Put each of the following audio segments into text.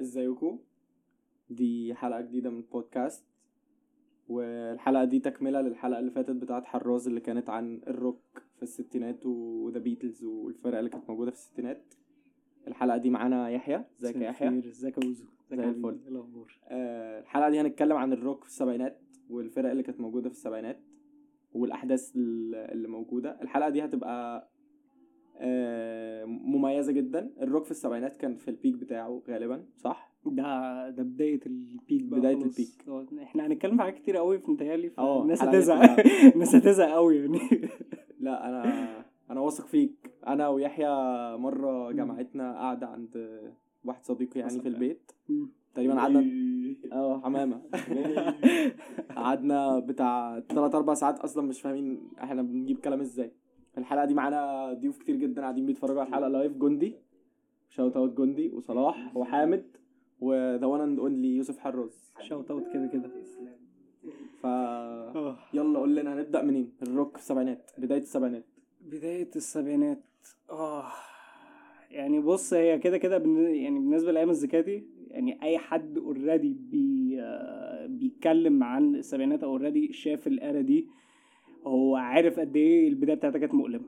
ازيكم؟ دي حلقة جديدة من البودكاست والحلقة دي تكملة للحلقة اللي فاتت بتاعت حراز اللي كانت عن الروك في الستينات و The Beatles والفرق اللي كانت موجودة في الستينات. الحلقة دي معانا يحيى. ازيك يا يحيى؟ ازيك يا وزو ازيك زي الفل. إيه الأخبار؟ آه، الحلقة دي هنتكلم عن الروك في السبعينات والفرق اللي كانت موجودة في السبعينات والأحداث ال- اللي موجودة. الحلقة دي هتبقى آه، مميزة جدا الروك في السبعينات كان في البيك بتاعه غالبا صح؟ ده ده بداية البيك بقى بداية خلاص. البيك. إحنا هنتكلم في حاجات كتير قوي في متهيألي آه، الناس هتزهق. الناس هتزهق قوي يعني لا أنا أنا واثق فيك أنا ويحيى مرة جمعتنا قاعدة عند واحد صديقي يعني في. البيت تقريبا قعدنا آه حمامة قعدنا بتاع 3 4 ساعات أصلا مش فاهمين إحنا بنجيب كلام إزاي الحلقة دي معانا ضيوف كتير جدا قاعدين بيتفرجوا على الحلقة. live جندي. shout out جندي وصلاح وحامد و the one and only يوسف حراز. shout out كده كده. ف. يلا قول لنا هنبدأ منين؟ الروك في السبعينات بداية السبعينات. بداية السبعينات. آه يعني بص هي كده كده يعني بالنسبة لأي مزيكاتي يعني أي حد already بي آه، بيتكلم عن السبعينات أو already شاف ال era دي هو عارف قد إيه البداية بتاعتها كانت مؤلمة.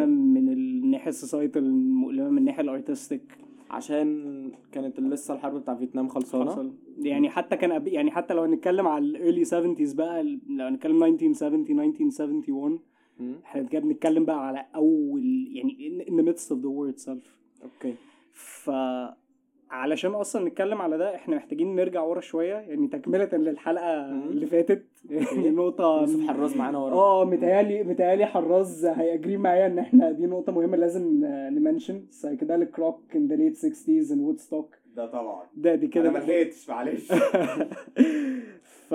okay. من الناحية ال societal مؤلمة من الناحية ال artistic عشان كانت لسه الحرب بتاع فيتنام خلصانة؟ حصل يعني حتى كان أب... يعني حتى لو هنتكلم على ال early 70s بقى لو هنتكلم 1970 1971 مم. إحنا كده بنتكلم بقى على أول يعني in the midst of the war itself. okay. ف علشان أصلا نتكلم على ده إحنا محتاجين نرجع ورا شوية يعني تكملة للحلقة. اللي فاتت. يعني نقطة يوسف حراز معانا ورا. آه متهيألي متهيألي حراز هيأجري معايا إن إحنا دي نقطة مهمة لازم ن mention. Psychedelic rock in the late 60s in Woodstock. ده طبعا. ده دي كده أنا ما لحقتش معلش. ف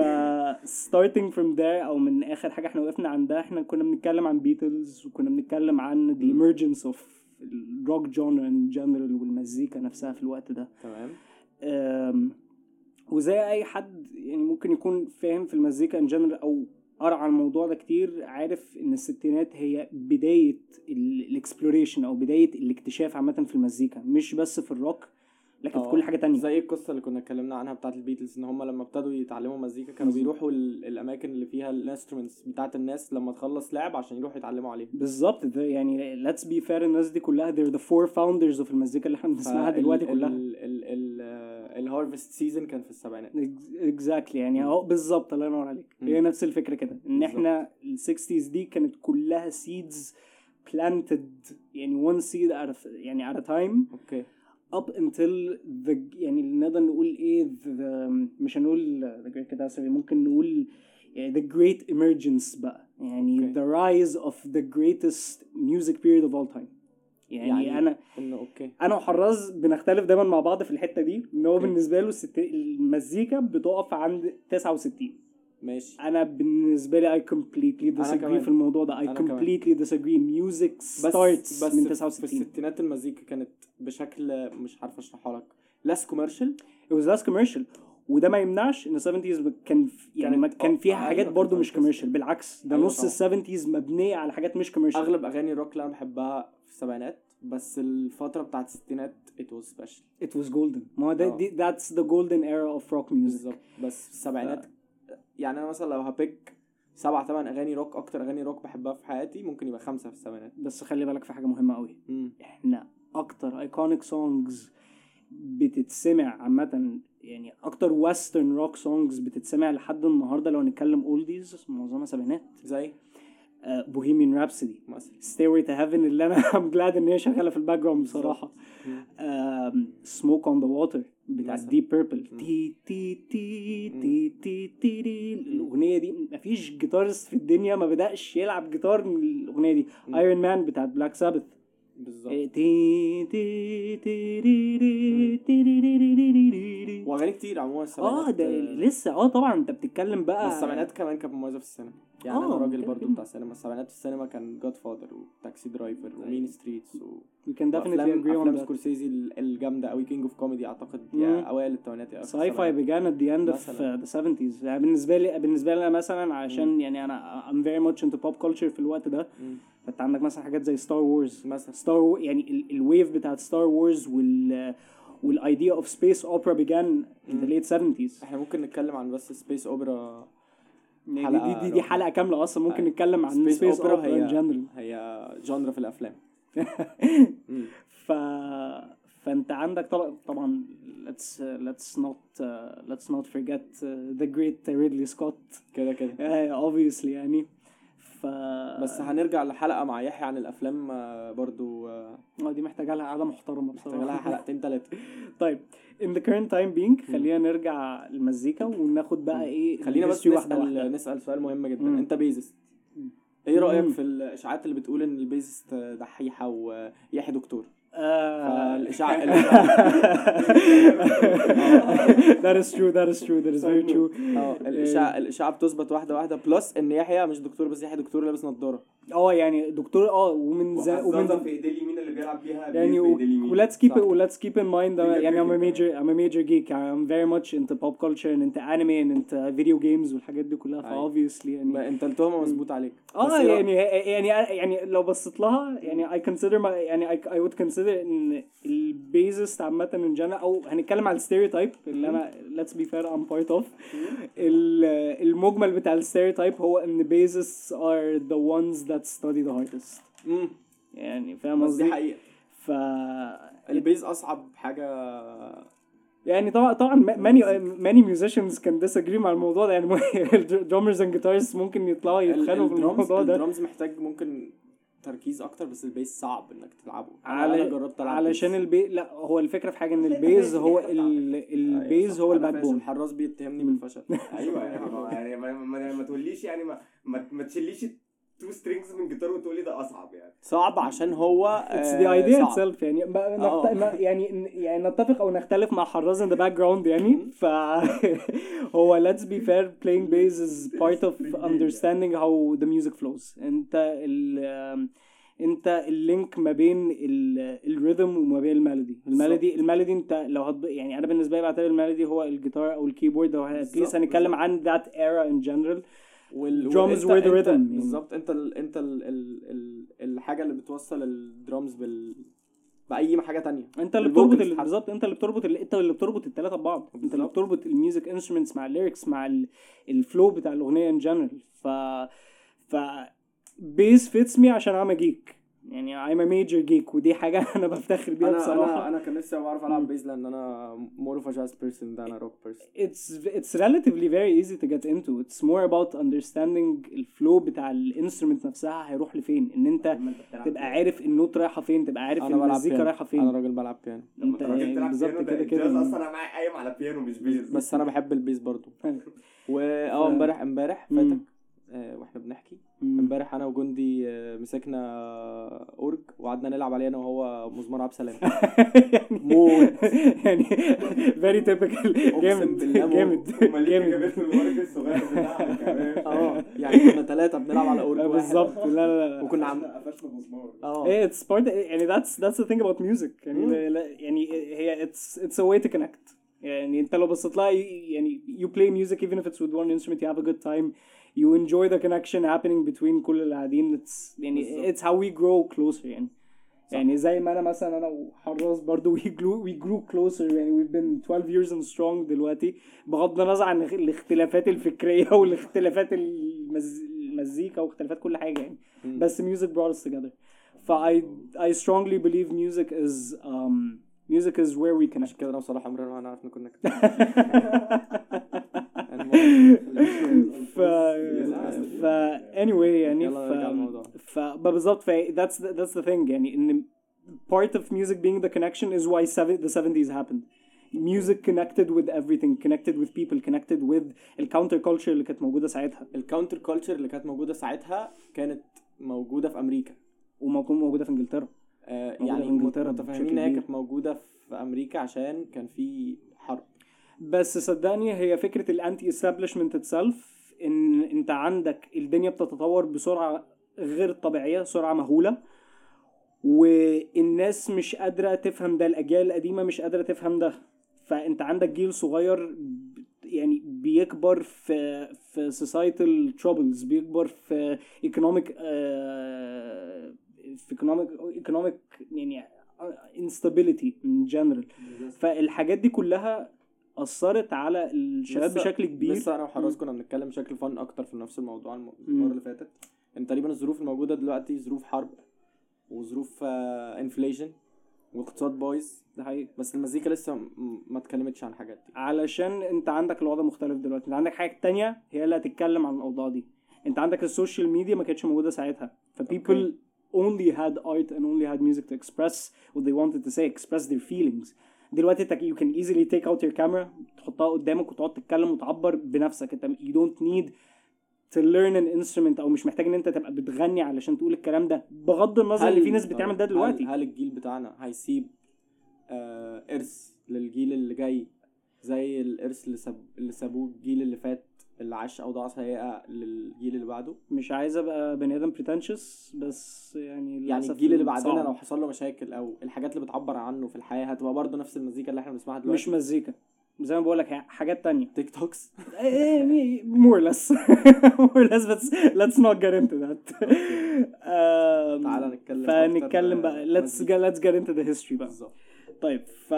starting from there أو من آخر حاجة إحنا وقفنا عندها إحنا كنا بنتكلم عن بيتلز وكنا بنتكلم عن the emergence of ال rock genre in general والمزيكا نفسها في الوقت ده. تمام. وزي أي حد يعني ممكن يكون فاهم في المزيكا in general أو قرأ عن الموضوع ده كتير عارف إن الستينات هي بداية ال exploration أو بداية الاكتشاف عامة في المزيكا مش بس في الروك لكن في آه. كل حاجة تانية. زي القصة اللي كنا اتكلمنا عنها بتاعت البيتلز إن هم لما ابتدوا يتعلموا مزيكا كانوا. بيروحوا ال- الأماكن اللي فيها ال instruments بتاعت الناس لما تخلص لعب عشان يروحوا يتعلموا عليها. بالظبط. يعني let's be fair الناس دي كلها they're the four founders of المزيكا اللي إحنا بنسمعها دلوقتي كلها. ال harvest season كان في السبعينات. exactly يعني اهو بالظبط. الله ينور عليك. هي نفس الفكرة كده إن. إحنا ال 60s دي كانت كلها seeds planted يعني one seed at a, يعني at a time. okay. Up until the يعني نقدر نقول إيه the, مش هنقول the great catastrophe ممكن نقول يعني the great emergence بقى. يعني okay. the rise of the greatest music period of all time. يعني, يعني- أنا okay أنا وحراز بنختلف دايما مع بعض في الحتة دي إن هو okay. بالنسبة له الست... المزيكا بتقف عند 69 ماشي. أنا بالنسبة لي I completely disagree. في الموضوع ده. I completely disagree. Music starts بس من في 69 الستينات المزيكا كانت بشكل مش عارف اشرحها لك. Less commercial. It was less commercial. وده ما يمنعش إن 70s كان في- يعني ما كان فيها آه، حاجات أيوة، برضو كانت مش. commercial بالعكس ده أيوة نص. ال 70s مبنية على حاجات مش commercial أغلب أغاني الروك اللي أنا بحبها في السبعينات بس الفترة بتاعت الستينات it was special. It was golden. ما هو ده آه. دي that's the golden era of rock music. بالظبط. بس في السبعينات يعني أنا مثلا لو ه pick سبع ثمان أغاني روك أكتر أغاني روك بحبها في حياتي ممكن يبقى خمسة في السبعينات. بس خلي بالك في حاجة مهمة قوي. إحنا أكتر iconic songs بتتسمع عامة يعني أكتر western rock songs بتتسمع لحد النهارده لو هنتكلم oldies معظمها سبعينات. زي؟ Bohemian Rhapsody Stairway to Heaven اللي أنا am glad إن هي شغالة في ال background بصراحة. Smoke on the Water بتاع. Deep Purple. تي تي تي تي تي تي تي الأغنية دي مفيش guitarist في الدنيا ما بدأش يلعب جيتار من الأغنية دي. Iron Man بتاعت Black Sabbath بالظبط. واغاني كتير عموما السبعينات آه ده لسه آه طبعا انت بتتكلم بقى بس السبعينات كمان كانت مميزه في السينما يعني آه، أنا راجل برضو. بتاع السينما السبعينات في السينما كان Godfather و Taxi Driver و Mean Streets و definitely افلام agree on افلام سكورسيزي ال- الجامده قوي King of Comedy اعتقد. يا اوائل الثمانينات يا sci-fi began at the end of مثلاً. uh, the 70s يعني بالنسبة لي بالنسبة لي أنا مثلا عشان يعني أنا I'm very much into pop culture في الوقت ده. فانت عندك مثلا حاجات زي Star Wars مثلا Star يعني ال- ال wave بتاعت Star Wars وال وال idea of space opera in the مم. late 70s إحنا ممكن نتكلم عن بس space opera يعني حلقة دي, دي, دي لوحدها. حلقة كاملة أصلا ممكن أيوة. نتكلم عن space opera opera ان هي جنرال هي genre في الأفلام. ف فأنت عندك طبعا طبعا let's uh, let's not uh, let's not forget uh, the great Ridley Scott كده كده uh, obviously يعني ف بس هنرجع لحلقة مع يحيى عن الأفلام آه، برضو آه، آه دي محتاجة لها قعدة محترمة محتاجة لها بصراحه حلقتين ثلاثة طيب in the current time being خلينا نرجع المزيكا وناخد بقى إيه خلينا بس نسأل واحدة. نسأل سؤال مهم جدا. مم. أنت bassist إيه رأيك مم. في الإشاعات اللي بتقول إن ال bassist دحيحة ويحيى دكتور؟ آه، فالاشاعه that is true that is true that is very true آه الاشاعه الإشاعة بتثبت واحدة واحدة plus إن يحيى مش دكتور بس يحيى دكتور لابس نظارة آه يعني دكتور آه ومن زي ومن في ايديه اليمين اللي بيلعب بيها يعني bass و... بإيديه اليمين. let's keep it صح. let's keep in mind that Bigger يعني I'm a critic. major I'm a major geek I'm very much into pop culture and into anime and into video games والحاجات دي كلها ف أيوة. obviously يعني أنت التهمة مظبوط عليك آه إيه؟ يعني يعني يعني لو بصيت لها يعني I consider my يعني I, I would إن ال bassist عامة in general أو هنتكلم على ال stereotype اللي أنا be fair I'm part of. ال- المجمل بتاع ال stereotype هو إن bassists are the ones that study the hardest. مم. يعني فاهم بس دي قصدي؟ حقيقة. ف ال bass أصعب حاجة. يعني طبعا طبعا many many musicians can disagree مع الموضوع ده. يعني drummers and guitarists ممكن يطلعوا يتخانقوا في الموضوع ده. الدرامز محتاج ممكن تركيز أكتر بس ال bass صعب إنك تلعبه. أنا- على أنا جربت ألعب علشان. ال bass لا هو الفكرة في حاجة إن ال bass هو ال... ال bass أيوة هو ال backbone. حراز بيتهمني بالفشل. أيوه يعني ما- يعني ما, ما, ما تقوليش يعني ما, ما, ما تشيليش two strings من جيتار وتقولي ده أصعب يعني. صعب عشان هو it's the idea صعب. itself يعني. نخت... آه. يعني يعني نتفق أو نختلف مع حراز in the background يعني. ف هو let's be fair playing bass is part of understanding how the music flows. انت ال انت ال link ما بين ال rhythm وما بين ال melody. ال melody ال melody انت لو هتب... يعني أنا بالنسبة لي بعتبر ال melody هو الجيتار أو ال keyboard. أو at least هنتكلم عن that era in general. وال Drums وأنت- were the أنت- rhythm يعني. بالظبط انت ال... انت ال... ال... ال... الحاجة اللي بتوصل الدرامز بال بأي حاجة تانية انت اللي بتربط. بالظبط انت اللي بتربط انت اللي بتربط الثلاثه ببعض انت اللي. بتربط ال music instruments مع ال lyrics مع ال- ال flow بتاع الأغنية in general ف ف bass fits me عشان a geek يعني I'm a major geek ودي حاجة أنا بفتخر بيها أنا بصراحة. أنا أنا كان نفسي بعرف ألعب bass لأن أنا more of jazz person ده أنا rock person it's it's relatively very easy to get into. It's more about understanding ال flow بتاع ال instrument نفسها هيروح لفين. إن أنت تبقى عارف ال note رايحة فين تبقى عارف أنا بلعب المزيكا بيانو رايحة أنا فين راجل بلعب بيانو أنت بالظبط كده كده. أصلا أنا معايا قايم على بيانو مش bass بس أنا بحب ال bass برضو وأه ف- امبارح امبارح. فاتك. وإحنا بنحكي. امبارح أنا وجندي آه، مسكنا اورج وقعدنا نلعب عليه أنا وهو مزمار عبد السلام. يعني موت. يعني very typical جامد. جامد. جامد. الورق الصغير بتاعها كمان. آه. يعني كنا ثلاثة بنلعب على أورج آه، بالظبط. لا لا لا. وكنا عم قفشنا مسمار آه. إيه it's part يعني that's that's the thing about music. يعني يعني هي it's it's a way to connect. يعني انت لو بصيت لها يعني you play music even if it's with one instrument you have a good time. you enjoy the connection happening between كل اللي قاعدين it's يعني بالظبط. it's how we grow closer يعني يعني زي ما انا مثلا انا وحراس برضو we grew we grew closer يعني we've been 12 years and strong دلوقتي بغض النظر عن الاختلافات الفكريه والاختلافات المز... المزيكا واختلافات كل حاجه يعني مم. بس music brought us together ف I I strongly believe music is um music is where we عشان connect كده أنا وصلاح عمرنا ما هنعرف نكون يعني ف ف anyway يعني يلا ف نرجع للموضوع. ف بالظبط ف that's the, that's the thing. يعني إن part of music being the connection is why seven, the 70s happened. Music connected with everything connected with people connected with ال counter culture اللي كانت موجودة ساعتها. ال counter culture اللي كانت موجودة ساعتها كانت موجودة في أمريكا. وموجوده موجودة في إنجلترا. آه موجودة يعني في إنجلترا متفاهمين إن هي. كانت موجودة في أمريكا عشان كان في حرب بس صدقني هي فكرة الانتي استابلشمنت اتسلف إن أنت عندك الدنيا بتتطور بسرعة غير طبيعية سرعة مهولة والناس مش قادرة تفهم ده الأجيال القديمة مش قادرة تفهم ده فأنت عندك جيل صغير يعني بيكبر في في societal troubles بيكبر في economic آه، في economic economic يعني instability in general. فالحاجات دي كلها أثرت على الشباب بشكل كبير. لسه أنا وحراز. كنا بنتكلم بشكل fun أكتر في نفس الموضوع. المرة اللي فاتت. إن تقريبا الظروف الموجودة دلوقتي ظروف حرب وظروف inflation واقتصاد بايظ. ده حقيقي. بس المزيكا لسه ما اتكلمتش عن الحاجات دي. علشان أنت عندك الوضع مختلف دلوقتي. أنت عندك حاجة تانية هي اللي هتتكلم عن الاوضاع دي. أنت عندك ال social media ما كانتش موجودة ساعتها. ف people only had art and only had music to express what they wanted to say express their feelings. دلوقتي انت you can easily take out your camera تحطها قدامك وتقعد تتكلم وتعبر بنفسك. انت you don't need to learn an instrument أو مش محتاج إن انت تبقى بتغني علشان تقول الكلام ده. بغض النظر إن في ناس بتعمل ده هل- دلوقتي. هل الجيل بتاعنا هيسيب آه إرث للجيل اللي جاي زي الإرث اللي ساب اللي سابوه الجيل اللي فات؟ اللي عاش اوضاع سيئه للجيل اللي بعده. مش عايز أبقى بني آدم pretentious بس يعني يعني الجيل اللي بعدنا صعب. لو حصل له مشاكل أو الحاجات اللي بتعبر عنه في الحياة هتبقى برضه نفس المزيكا اللي إحنا بنسمعها دلوقتي. مش مزيكا. زي ما بقول لك حاجات تانية. TikToks more or less. but let's not get into that. Um, تعالى نتكلم فنتكلم بقى. get, let's get into the history بقى. بالظبط. طيب ف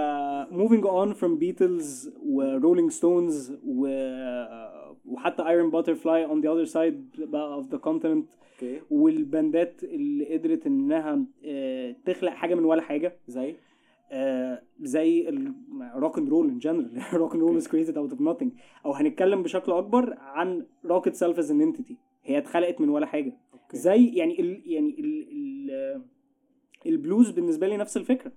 moving on from Beatles و Rolling Stones و وحتى Iron Butterfly on the other side بقى of the continent. okay وال bandات اللي قدرت إنها آه، تخلق حاجة من ولا حاجة. زي؟ آه، زي ال rock and roll in general rock and roll is created out of nothing. أو هنتكلم بشكل أكبر عن rock itself as an entity هي اتخلقت من ولا حاجة. okay زي يعني ال يعني ال ال البلوز بالنسبة لي نفس الفكرة.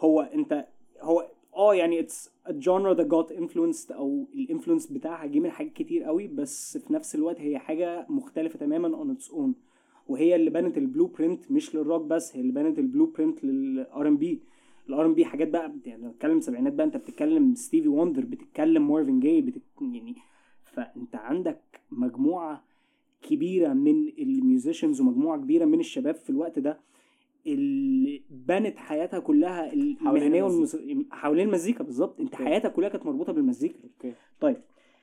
هو أنت هو آه يعني it's genre that got influenced أو ال influence بتاعها جه من حاجات كتير قوي بس في نفس الوقت هي حاجة مختلفة تماما on its own. وهي اللي بنت ال blueprint مش للروك بس هي اللي بنت ال blueprint لل R&B ال R&B حاجات بقى يعني بتتكلم سبعينات بقى انت بتتكلم ستيفي وندر بتتكلم مارفن جاي بتك... يعني فانت عندك مجموعة كبيرة من ال musicians ومجموعة كبيرة من الشباب في الوقت ده. اللي بنت حياتها كلها المهنية. حوالين المزيكا بالظبط. انت. حياتك كلها كانت مربوطة بالمزيكا. okay. طيب.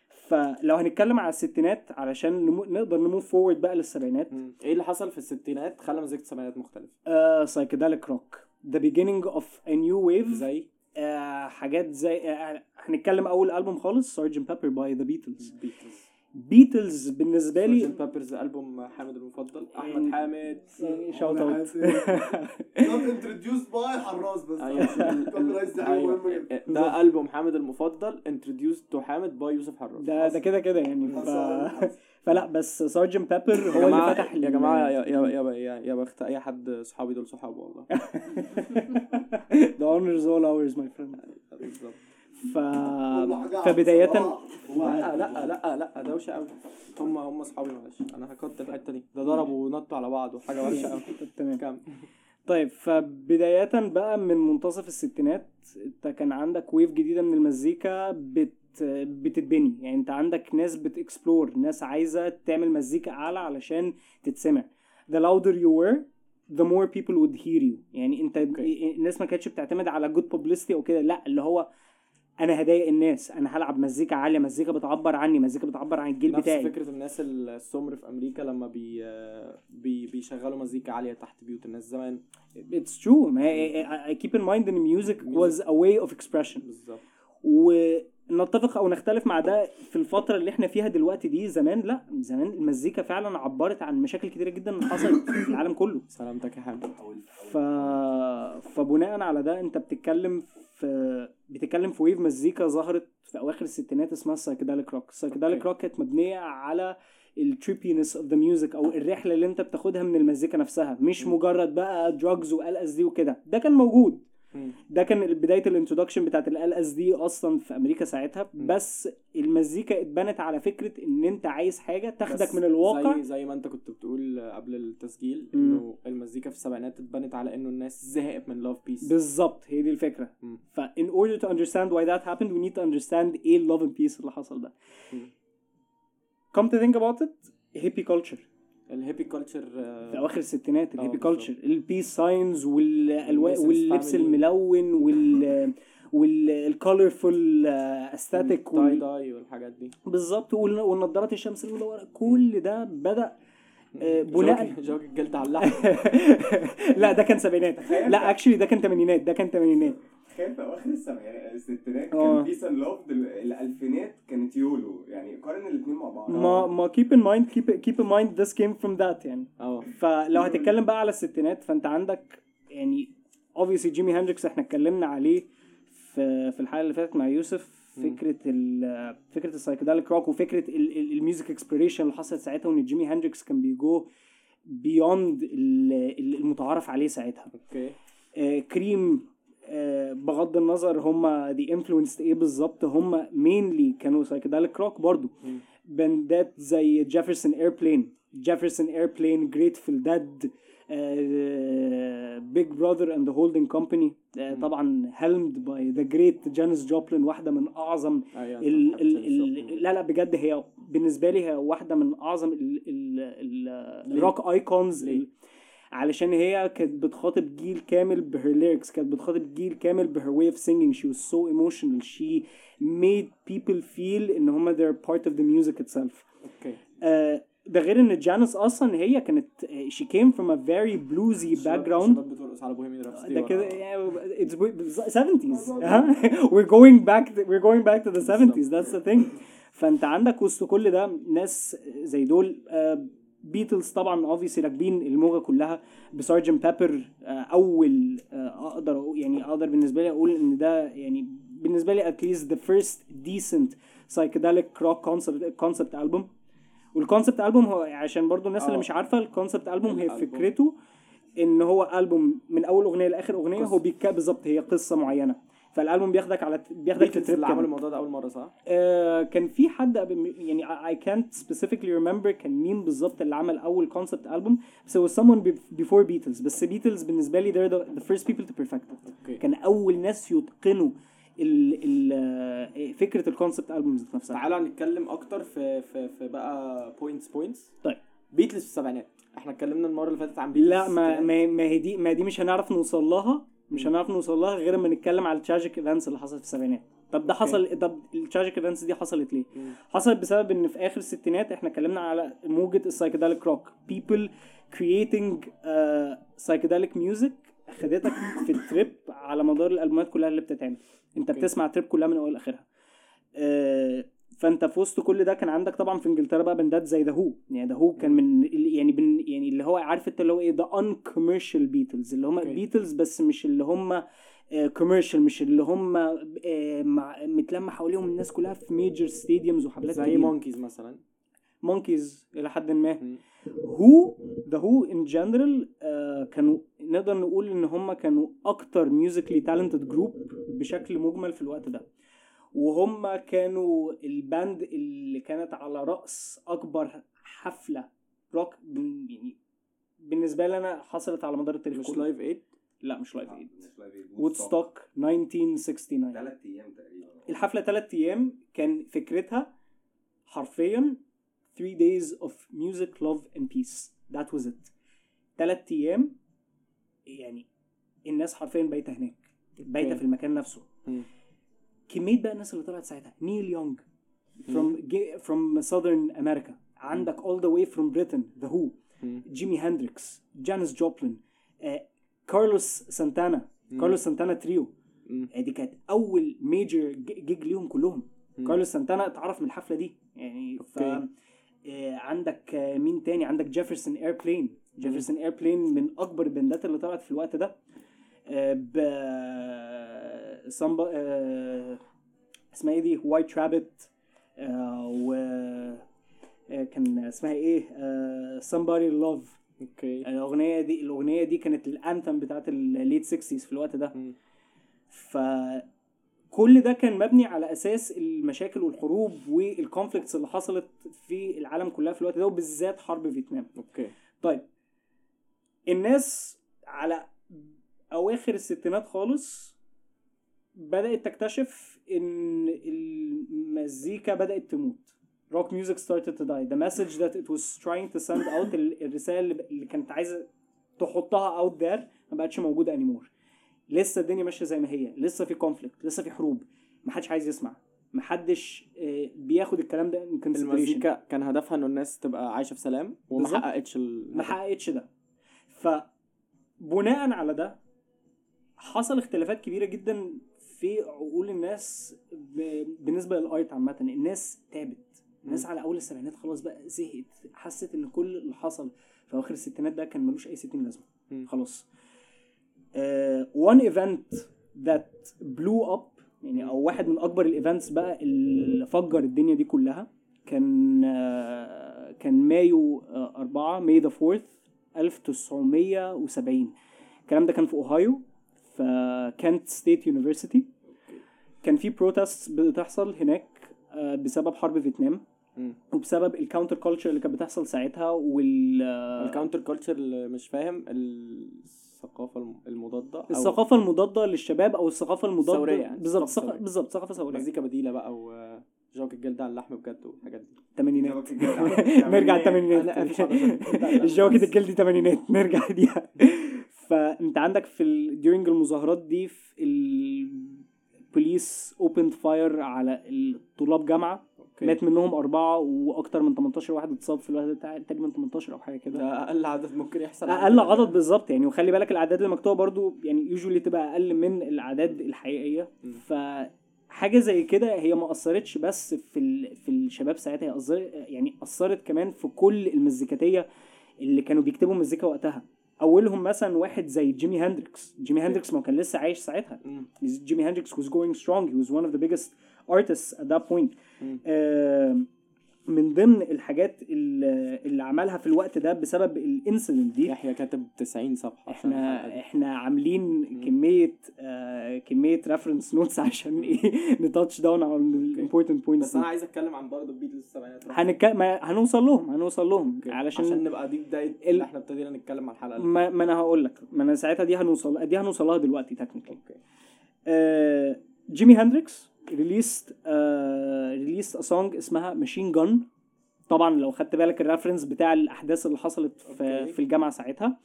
فلو هنتكلم على الستينات علشان نمو... نقدر ن move forward بقى للسبعينات. إيه اللي حصل في الستينات؟ خلى مزيكة السبعينات مختلفة. آه psychedelic rock the beginning of a new wave. زي؟ آه حاجات زي آه هنتكلم أول ألبوم خالص Sgt. Pepper's by The Beatles Beatles Beatles بالنسبة لي Sgt. Pepper's ألبوم حامد المفضل أحمد حامد. shout out not introduced by حراز بس. أيوة. أيوة. مهمة جدا ده ألبوم حامد المفضل introduced to حامد by يوسف حراز ده ده كده كده يعني. ف... فلا بس Sgt. Pepper yeah هو اللي فتح يا جماعة يا يا يا, يا, يا بخت أي حد صحابي دول صحابه والله. The honor is all ours my friend. بالظبط. ف... فبداية. لا لا لا لا دوشة قوي. هم هم صحابي معلش أنا ه cut الحتة دي. ده ضربوا ونطوا على بعض وحاجة وحشة قوي. تمام. طيب فبداية بقى من منتصف الستينات انت كان عندك wave جديدة من المزيكا بت بتتبني. يعني انت عندك ناس بت explore ناس عايزة تعمل مزيكا أعلى علشان تتسمع. The louder you were the more people would hear you. يعني انت okay. الناس ما كانتش بتعتمد على good publicity أو كده. لا اللي هو أنا هضايق الناس أنا هلعب مزيكا عالية مزيكا بتعبر عني مزيكا بتعبر عن الجيل نفس بتاعي. فكرة الناس السمر في أمريكا لما بي بي بيشغلوا مزيكا عالية تحت بيوت الناس زمان. It's true. ما هي- I, I keep in mind ان music was a way of expression. بالظبط. ونتفق أو نختلف مع ده في الفترة اللي إحنا فيها دلوقتي دي زمان لا زمان المزيكا فعلا عبرت عن مشاكل كتيرة جدا حصلت في العالم كله. سلامتك يا حامد ف... فبناء على ده أنت بتتكلم في بتتكلم في wave مزيكا ظهرت في أواخر الستينات اسمها ال psychedelic rock ال psychedelic. rock كانت مبنية على ال trippiness of the music أو الرحلة اللي أنت بتاخدها من المزيكا نفسها مش. مجرد بقى drugs و LSD وكده ده كان موجود. ده كان بداية ال introduction بتاعت ال LSD أصلا في أمريكا ساعتها. بس المزيكا اتبنت على فكرة إن أنت عايز حاجة تاخدك من الواقع. زي زي ما أنت كنت بتقول قبل التسجيل. إنه المزيكا في السبعينات اتبنت على إنه الناس زهقت من love peace بالظبط هي دي الفكرة. مم. ف in order to understand why that happened we need to understand إيه ال love and peace اللي حصل ده. come to think about it hippie culture. ال hippie culture في أواخر الستينات آه، ال hippie. culture ال peace signs والالوان واللبس. الملون وال وال colorful aesthetic tie dye والحاجات دي. بالظبط. وال- والنضارات الشمس المدورة كل ده بدأ آه، بناء جوك- الجلد على اللحم. لا ده كان سبعينات. لا actually ده كان تمانينات ده كان تمانينات. تخيل في أواخر السبعينات الستينات. كان peace and love الألفينات كانت YOLO يعني قارن الاثنين مع بعض. ما ما keep in mind keep keep in mind this came from that يعني. آه. فلو هتتكلم بقى على الستينات فأنت عندك يعني obviously جيمي هندريكس إحنا اتكلمنا عليه في في الحلقة اللي فاتت مع يوسف فكرة ال فكرة ال psychedelic rock وفكرة ال music exploration اللي حصلت ساعتها وإن جيمي هندريكس كان بي go beyond المتعارف عليه ساعتها. okay. كريم آه، بغض النظر هم دي influenced إيه بالظبط هم mainly كانوا psychedelic rock برضو. باندات زي Jefferson Airplane Jefferson Airplane Grateful Dead Big Brother and the Holding Company طبعا helmed by the great Janis Joplin واحدة من أعظم أيوه أنت ال ال. لا لا بجد هي بالنسبة لي هي واحدة من أعظم ال ال ال ليه؟ ال rock icons؟ علشان هي كانت بتخاطب جيل كامل ب her lyrics كانت بتخاطب جيل كامل ب her way of singing she was so emotional she made people feel إن هما they're part of the music itself okay ده غير إن جانس أصلا هي كانت she came from a very bluesy background ده كده it's 70s we're going back we're going back to the 70s that's the thing. فأنت عندك وسط كل ده ناس زي دول آه، بيتلز طبعا obviously راكبين الموجة كلها ب Sergeant Pepper أول آه، أقدر يعني أقدر بالنسبة لي أقول إن ده يعني بالنسبة لي least the first decent psychedelic rock concept concept album وال concept album هو عشان برضو الناس اللي آه. مش عارفة ال concept album هي. فكرته إن هو البوم من أول أغنية لآخر أغنية قصة. هو بيتكا بالظبط هي قصة معينة فالالبوم بياخدك على بياخدك Beatles ل trip اللي. عملوا الموضوع ده أول مرة صح؟ آه كان في حد يعني I I can't specifically remember كان مين بالظبط اللي عمل أول concept album بس هو someone be- before Beatles. بس Beatles بالنسبة لي they're the, the first people to perfect it. okay. كان أول ناس يتقنوا ال ال آه، فكرة ال concept albums نفسها. تعالى نتكلم أكتر في في في بقى points points طيب. بيتلز في السبعينات. إحنا اتكلمنا المرة اللي فاتت عن بيتلز لا ما ما هي دي ما دي مش هنعرف نوصل لها. مش هنعرف نوصل لها غير لما نتكلم على ال tragic events اللي حصلت في السبعينات طب ده حصل طب ال tragic events دي حصلت ليه؟ مم. حصلت بسبب إن في آخر الستينات إحنا اتكلمنا على موجة ال psychedelic rock people creating uh, psychedelic music خدتك في ال trip على مدار الألبومات كلها اللي بتتعمل أنت okay. بتسمع trip كلها من أول لآخرها آه، فانت في وسط كل ده كان عندك طبعا في إنجلترا بقى باندات زي The Who يعني The Who كان من يعني بن يعني اللي هو عارف أنت اللي هو إيه the uncommercial Beatles اللي هم. بيتلز بس مش اللي هم commercial مش اللي هم آه، مع متلمع حواليهم الناس كلها في major stadiums وحفلات زي Monkees مثلا. Monkees إلى حد ما. هو The Who in general كانوا نقدر نقول إن هم كانوا أكتر musically talented group بشكل مجمل في الوقت ده. وهم كانوا ال band اللي كانت على رأس أكبر حفلة روك يعني بالنسبة لي أنا حصلت على مدار التاريخ مش. Live Aid لا مش Live Aid Woodstock Woodstock 1969 ثلاث أيام تقريبا. الحفلة ثلاث أيام كان فكرتها حرفيا 3 days of music love and peace. That was it. ثلاث أيام يعني الناس حرفيا بايتة هناك بايتة. في المكان نفسه. كمية بقى الناس اللي طلعت ساعتها. Neil Young from from southern America. عندك all the way from Britain the Who. جيمي هندريكس Janis Joplin آه، كارلوس سانتانا كارلوس سانتانا تريو دي كانت أول major gig ليهم كلهم. كارلوس سانتانا اتعرف من الحفلة دي. يعني ف. آه، عندك آه، مين تاني؟ عندك جيفرسون ايربلين جيفرسون ايربلين من أكبر ال bands اللي طلعت في الوقت ده. آه، ب سامبا آه، اسمها إيه دي؟ White Rabbit و آه، كان اسمها إيه؟ آه، Somebody to Love. okay. الاغنية دي الاغنية دي كانت ال anthem بتاعت ال late 60s في الوقت ده. مم. فكل ده كان مبني على أساس المشاكل والحروب وال conflicts اللي حصلت في العالم كلها في الوقت ده وبالذات حرب فيتنام. okay. طيب الناس على أواخر الستينات خالص بدأت تكتشف إن المزيكا بدأت تموت. Rock music started to die. The message that it was trying to send out ال- الرسالة اللي, كانت عايزة تحطها out there ما بقتش موجودة anymore. لسه الدنيا ماشية زي ما هي. لسه في conflict لسه في حروب. ما حدش عايز يسمع. محدش آه، بياخد الكلام ده consideration. المزيكا كان هدفها إنه الناس تبقى عايشة في سلام وما. حققتش. ما حققتش ده. فبناء على ده حصل اختلافات كبيرة جدا في عقول الناس بالنسبة لل art عامة الناس تعبت. الناس. على أول السبعينات خلاص بقى زهقت حست إن كل اللي حصل في أواخر الستينات ده كان ملوش أي ستين لازمة. خلاص. uh, one event that blew up يعني أو واحد من أكبر ال events بقى اللي فجر الدنيا دي كلها كان آه، كان مايو 4 May the 4 1970 الكلام ده كان في أوهايو في Kent State University. كان في protest بتحصل هناك آه، بسبب حرب فيتنام. وبسبب ال counter culture اللي كانت بتحصل ساعتها وال ال counter culture اللي مش فاهم الثقافة الم- المضادة أو الثقافة المضادة للشباب أو الثقافة المضادة الثورية يعني، بالظبط ثق-. بالظبط ثقافة ثورية. مزيكا بديلة بقى وجواكت الجلد على اللحم بجد والحاجات دي. الثمانينات. نرجع حضرتك. الجواكت الجلدي ثمانينات نرجع ديها فأنت عندك في ال... during المظاهرات دي في البوليس opened fire على الطلاب جامعة okay. مات منهم أربعة وأكتر من 18 واحد اتصاب في الوقت ده تقريبا 18 أو حاجة كده ده أقل عدد ممكن يحصل أقل عدد بالظبط يعني وخلي بالك الأعداد اللي مكتوبة برضو يعني usually تبقى أقل من الأعداد الحقيقية م. فحاجه زي كده هي ما أثرتش بس في ال... في الشباب ساعتها هي. يعني أثرت كمان في كل المزيكاتية اللي كانوا بيكتبوا مزيكا وقتها أولهم مثلا واحد زي جيمي هندريكس. جيمي هندريكس ما كان لسه عايش ساعتها. جيمي هندريكس was going strong. He was one of the biggest artists at that point. من ضمن الحاجات اللي اللي عملها في الوقت ده بسبب ال incident دي يحيى كاتب 90 صفحة إحنا. إحنا عاملين كمية آه كمية reference notes عشان إيه ن touch down على ال important points بس أنا عايز أتكلم عن برضه البيتلز السبعينات هنك... ما هنوصل لهم هنوصل لهم. okay. علشان عشان نبقى دي بدايه ال- إحنا ابتدينا نتكلم عن الحلقة ما, ما أنا هقول لك. ما أنا ساعتها دي هنوصل دي هنوصل لها دلوقتي technically okay. آه جيمي هندريكس released released a song اسمها Machine Gun طبعا لو خدت بالك ال reference بتاع الأحداث اللي حصلت في, okay. في الجامعة ساعتها.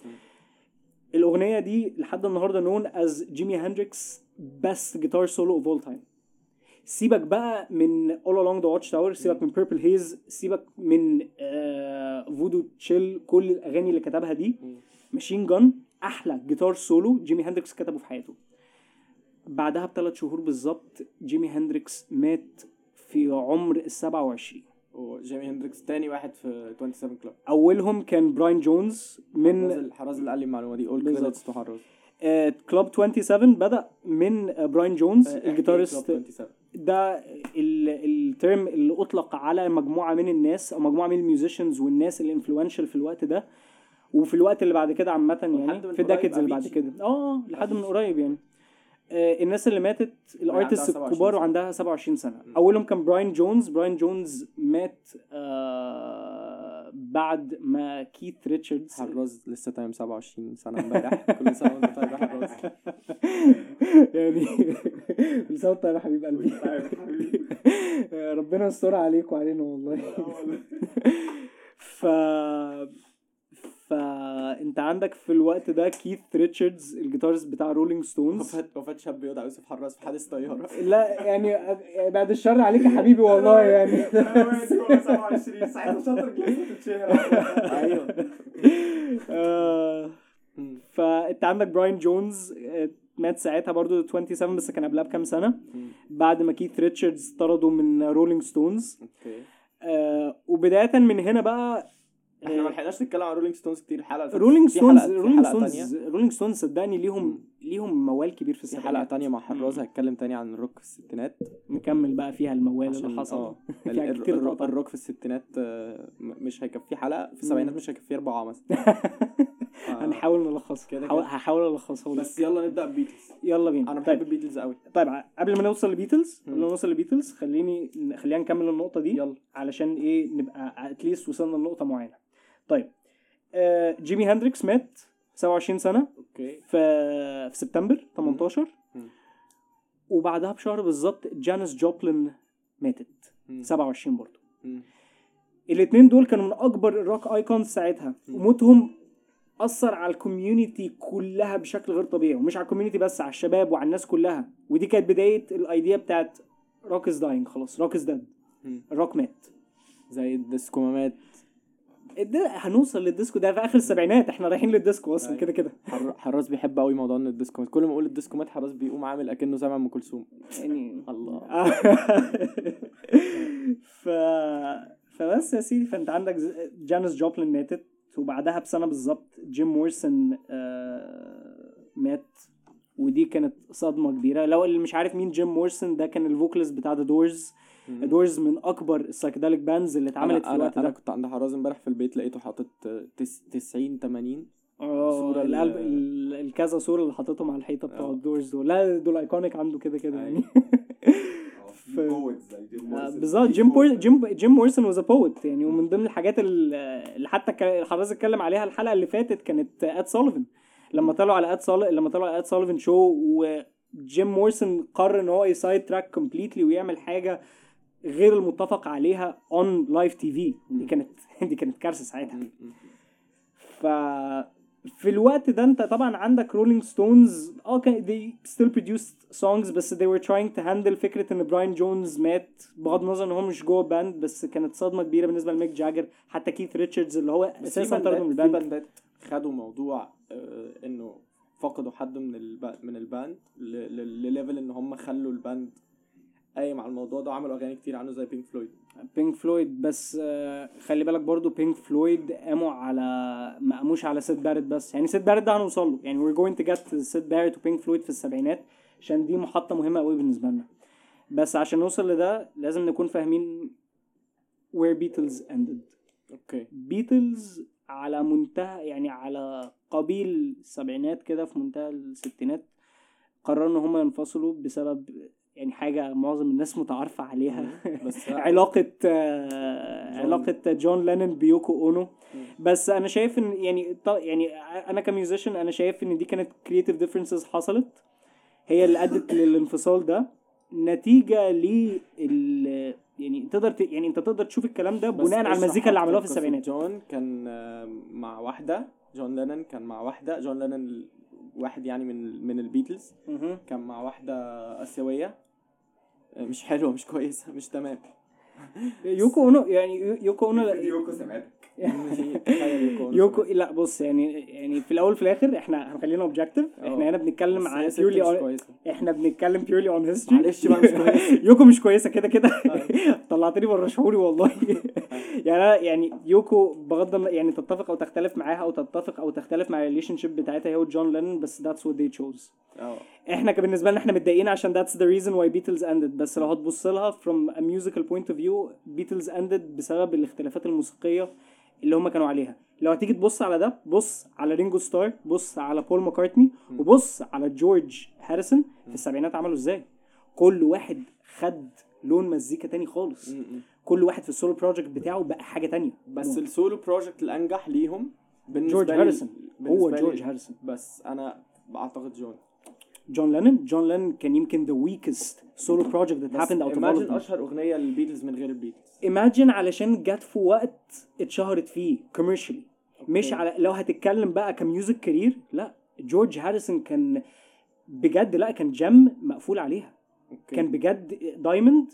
الأغنية دي لحد النهارده known as جيمي هندريكس best guitar solo of all time. سيبك بقى من All Along the Watchtower سيبك من Purple Haze سيبك من Voodoo Chile كل الأغاني اللي كتبها دي. Machine Gun أحلى guitar solo جيمي هندريكس كتبه في حياته. بعدها بثلاث شهور بالظبط جيمي هندريكس مات في عمر ال 27 وجيمي هندريكس تاني واحد في 27 club أولهم كان براين جونز من حراز اللي قال لي المعلومة دي اول. credits to حراز club 27 بدأ من آه، براين جونز آه، ال guitarist club 27. ده ال- ال term اللي أطلق على مجموعة من الناس أو مجموعة من ال musicians والناس ال influential في الوقت ده وفي الوقت اللي بعد كده عامة يعني في ال decades اللي بعد. كده آه لحد من. قريب يعني الناس اللي ماتت ال artists 27 الكبار. وعندها 27 سنة. م. أولهم كان براين جونز. براين جونز مات آه بعد ما كيث ريتشاردز حراز لسه تايم 27 سنة امبارح. كل سنة وانت طيب حراز يعني كل سنة وانت طيب يا حبيب قلبي. ربنا يستر عليك وعلينا والله. ف فأنت عندك في الوقت ده كيث ريتشاردز ال guitarist بتاع رولينج ستونز وفاة شاب يدعى يوسف حراز في حادث طيارة. لا يعني بعد الشر عليك يا حبيبي والله يعني. 27 ساعتها شاطر أيوه. آه،. فأنت عندك براين جونز آه، مات ساعتها برضو 27 بس كان قبلها بكام سنة. بعد ما كيث ريتشاردز طردوا من رولينج ستونز okay. آه وبداية من هنا بقى إحنا ما لحقناش نتكلم عن رولينج ستونز كتير الحلقة اللي. رولينج ستونز رولينج ستونز. رولينج ستونز صدقني ليهم. ليهم موال كبير في السبعينات حلقة تانية مع حراز. هتكلم تاني عن الروك في الستينات نكمل بقى فيها الموال اللي حصل آه. الروك في الستينات آه، مش هيكفيه حلقة في السبعينات مش هيكفيه أربعة مثلا آه. هنحاول نلخصها كده هحاول- ألخصها بس يلا نبدأ ببيتلز يلا بينا أنا بحب طيب البيتلز قوي طيب قبل ما نوصل لبيتلز. قبل ما نوصل لبيتلز خليني خلينا نكمل النقطة دي يلا علشان إيه نبقى at least وصلنا لنقطة معينة طيب آه جيمي هندريكس مات 27 سنة أوكي. في في سبتمبر 18 مم. وبعدها بشهر بالظبط جانيس جوبلين ماتت مم. 27 برضه. الاثنين دول كانوا من أكبر ال rock icons ساعتها. وموتهم أثر على ال community كلها بشكل غير طبيعي. ومش على ال community بس على الشباب وعلى الناس كلها. ودي كانت بداية ال idea بتاعت rock is dying خلاص. rock is dead. الروك مات. زي الديسكو ما مات. هنوصل للديسكو ده في آخر السبعينات إحنا رايحين للديسكو أصلا أيوة. كده كده. حر... حراس بيحب قوي موضوع إن الديسكو مات. كل ما أقول الديسكو مات حراس بيقوم عامل أكنه سامع أم كلثوم. يعني الله. ف فبس يا سيدي فأنت عندك جانيس جوبلين ماتت وبعدها بسنة بالظبط جيم موريسون آه، مات. ودي كانت صدمة كبيرة. لو اللي مش عارف مين جيم مورسون ده كان الفوكاليست بتاع ذا دورز دورز من أكبر السايكيديليك باندز اللي اتعملت في أنا الوقت أنا, أنا ده. كنت عند حراس امبارح في البيت لقيته حاطط تس... 90 80 آه صورة ال- القلب ال- الكذا صورة اللي حاططهم على الحيطة بتوع آه. الدورز دول. لا دول ايكونيك عنده كده كده يعني. زي جيم آه،. بالظبط. جيم بور. جيم جيم مورسون واز بوت يعني. ومن ضمن الحاجات ال- اللي حتى ك- حضرتك اتكلم عليها الحلقة اللي فاتت كانت اد سوليفان لما طلعوا على Ed Sull لما طلعوا على Ed Sullivan Show وجيم موريسون قرر إن هو ي sidetrack completely ويعمل حاجة غير المتفق عليها on live TV دي كانت دي كانت كارثة ساعتها. ف في الوقت ده انت طبعا عندك رولينج ستونز آه كان they still produced songs بس they were trying to handle فكرة إن براين جونز مات. بغض النظر إن هو مش جوه band بس كانت صدمة كبيرة بالنسبة لميك جاجر. حتى كيث ريتشاردز اللي هو أساسا طرد من band ات في ال band band ات خدوا موضوع آه، إنه فقدوا حد من الب... من ال band. ل level إن هم خلوا ال band قايم على الموضوع ده وعملوا أغاني كتير عنه زي بينك فلويد بينك فلويد بس آه، خلي بالك برضو بينك فلويد قاموا على ما قاموش على سيد باريت بس. يعني سيد باريت ده هنوصل له. يعني we're going to get سيد باريت وبينك فلويد في السبعينات عشان دي محطة مهمة قوي بالنسبة لنا. بس عشان نوصل لده لازم نكون فاهمين where Beatles ended. أوكي. بيتلز على منتهى يعني على قبيل السبعينات كده في منتهى الستينات قرروا إن هم ينفصلوا بسبب يعني حاجة معظم الناس متعارفة عليها. بس علاقة آه، جون. علاقة جون لينن بيوكو أونو. بس أنا شايف إن يعني يعني أنا ك musician أنا شايف إن دي كانت creative differences حصلت. هي اللي أدت للانفصال ده. نتيجة لل يعني تقدر ت... يعني أنت تقدر تشوف الكلام ده بناء على المزيكا اللي عملوها في السبعينات. جون كان آه، مع واحدة. جون لينن كان مع واحدة. جون لينن واحد يعني من من البيتلز. كان مع واحدة آسيوية. آه، مش حلوة مش كويسة مش تمام. يوكو أونو يعني يو- يوكو أونو يوكو سمعتك. يوكو. لا بص يعني يعني في الأول وفي الآخر إحنا هنخلينا objective إحنا آه. هنا بنتكلم purely مش كويسة. إحنا بنتكلم purely on history معلش بقى مش كويسة. يوكو مش كويسة كده كده. طلعتني بره شعوري والله. يعني أنا يعني يوكو بغض يعني تتفق أو تختلف معاها أو تتفق أو تختلف مع ال relationship بتاعتها هي وجون لينن بس what they chose. آه. إحنا بالنسبة لنا إحنا متضايقين عشان that's the reason why Beatles ended. بس لو هتبص لها from a musical point of view Beatles ended بسبب الاختلافات الموسيقية اللي هم كانوا عليها. لو هتيجي تبص على ده بص على رينجو ستار بص على بول مكارتني وبص على جورج هاريسون في السبعينات عملوا إزاي. كل واحد خد لون مزيكا تاني خالص. كل واحد في ال solo project بتاعه بقى حاجة تانية. بس ال solo project الأنجح ليهم بالنسبة جورج هاريسون هو جورج هاريسون بس أنا بعتقد جون جون لينن جون لينن كان يمكن the weakest solo project that بس happened out of all of imagine them. أشهر أغنية للبيتلز من غير البيتلز imagine علشان جت في وقت اتشهرت فيه commercially. مش على لو هتتكلم بقى ك music career لا. جورج هاريسون كان بجد لا كان gem مقفول عليها. أوكي. كان بجد diamond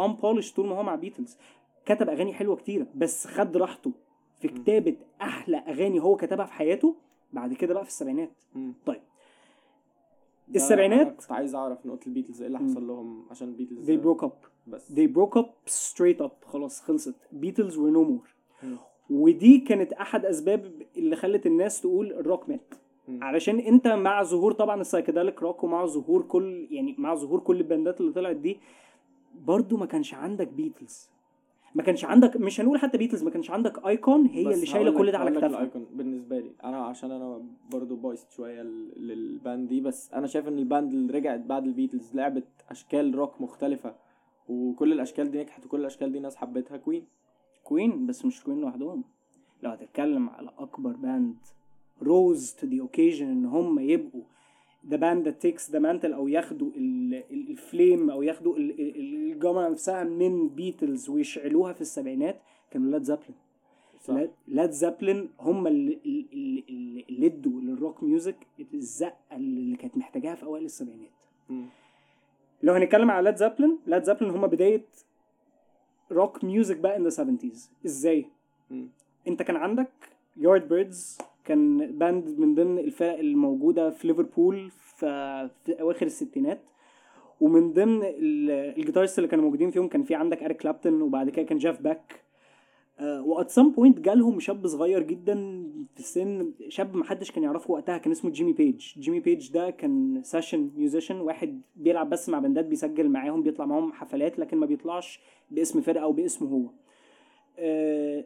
unpolished طول ما هو مع بيتلز كتب أغاني حلوة كتيرة بس خد راحته في كتابة أحلى أغاني هو كتبها في حياته بعد كده بقى في السبعينات. طيب. السبعينات- كنت عايز أعرف نقطة البيتلز إيه اللي حصل لهم عشان البيتلز they broke up. بس. They broke up straight up. خلاص خلصت. Beatles were no more. ودي كانت أحد أسباب اللي خلت الناس تقول الروك مات. علشان أنت مع ظهور طبعا ال psychedelic rock ومع ظهور كل يعني مع ظهور كل ال band ات اللي طلعت دي برضو ما كانش عندك بيتلز ما كانش عندك مش هنقول حتى بيتلز ما كانش عندك icon هي اللي شايلة كل ده على كتافها. ال icon بالنسبة لي. أنا عشان أنا برضو biased شوية لل- لل band دي بس أنا شايف إن ال band اللي رجعت بعد البيتلز لعبت أشكال روك مختلفة وكل الأشكال دي نجحت وكل الأشكال دي ناس حبتها. كوين كوين بس مش كوين لوحدهم. لو هتتكلم على أكبر band rose to the occasion إن هم يبقوا the band that takes the mantle أو ياخدوا ال- ال- ال flame أو ياخدوا ال- ال- الجامعة نفسها من بيتلز ويشعلوها في السبعينات كانوا ليد زيبلين صح. ليد زيبلين هم اللي, ادوا لل rock music الزقة اللي كانت محتاجاها في أوائل السبعينات. لو هنتكلم على Led Zeppelin Led Zeppelin هم بداية rock music بقى in the 70s إزاي مم. أنت كان عندك Yardbirds كان band من ضمن الفرق الموجودة في ليفربول في, أواخر الستينات. ومن ضمن ال- guitarists اللي كانوا موجودين فيهم كان في عندك Eric Clapton وبعد كده كان Jeff Beck. و at some point جالهم شاب صغير جدا في السن شاب محدش كان يعرفه وقتها كان اسمه Jimmy Page. Jimmy Page ده كان session musician واحد بيلعب بس مع band ات بيسجل معاهم بيطلع معاهم حفلات لكن ما بيطلعش باسم فرقة أو باسمه هو. آه،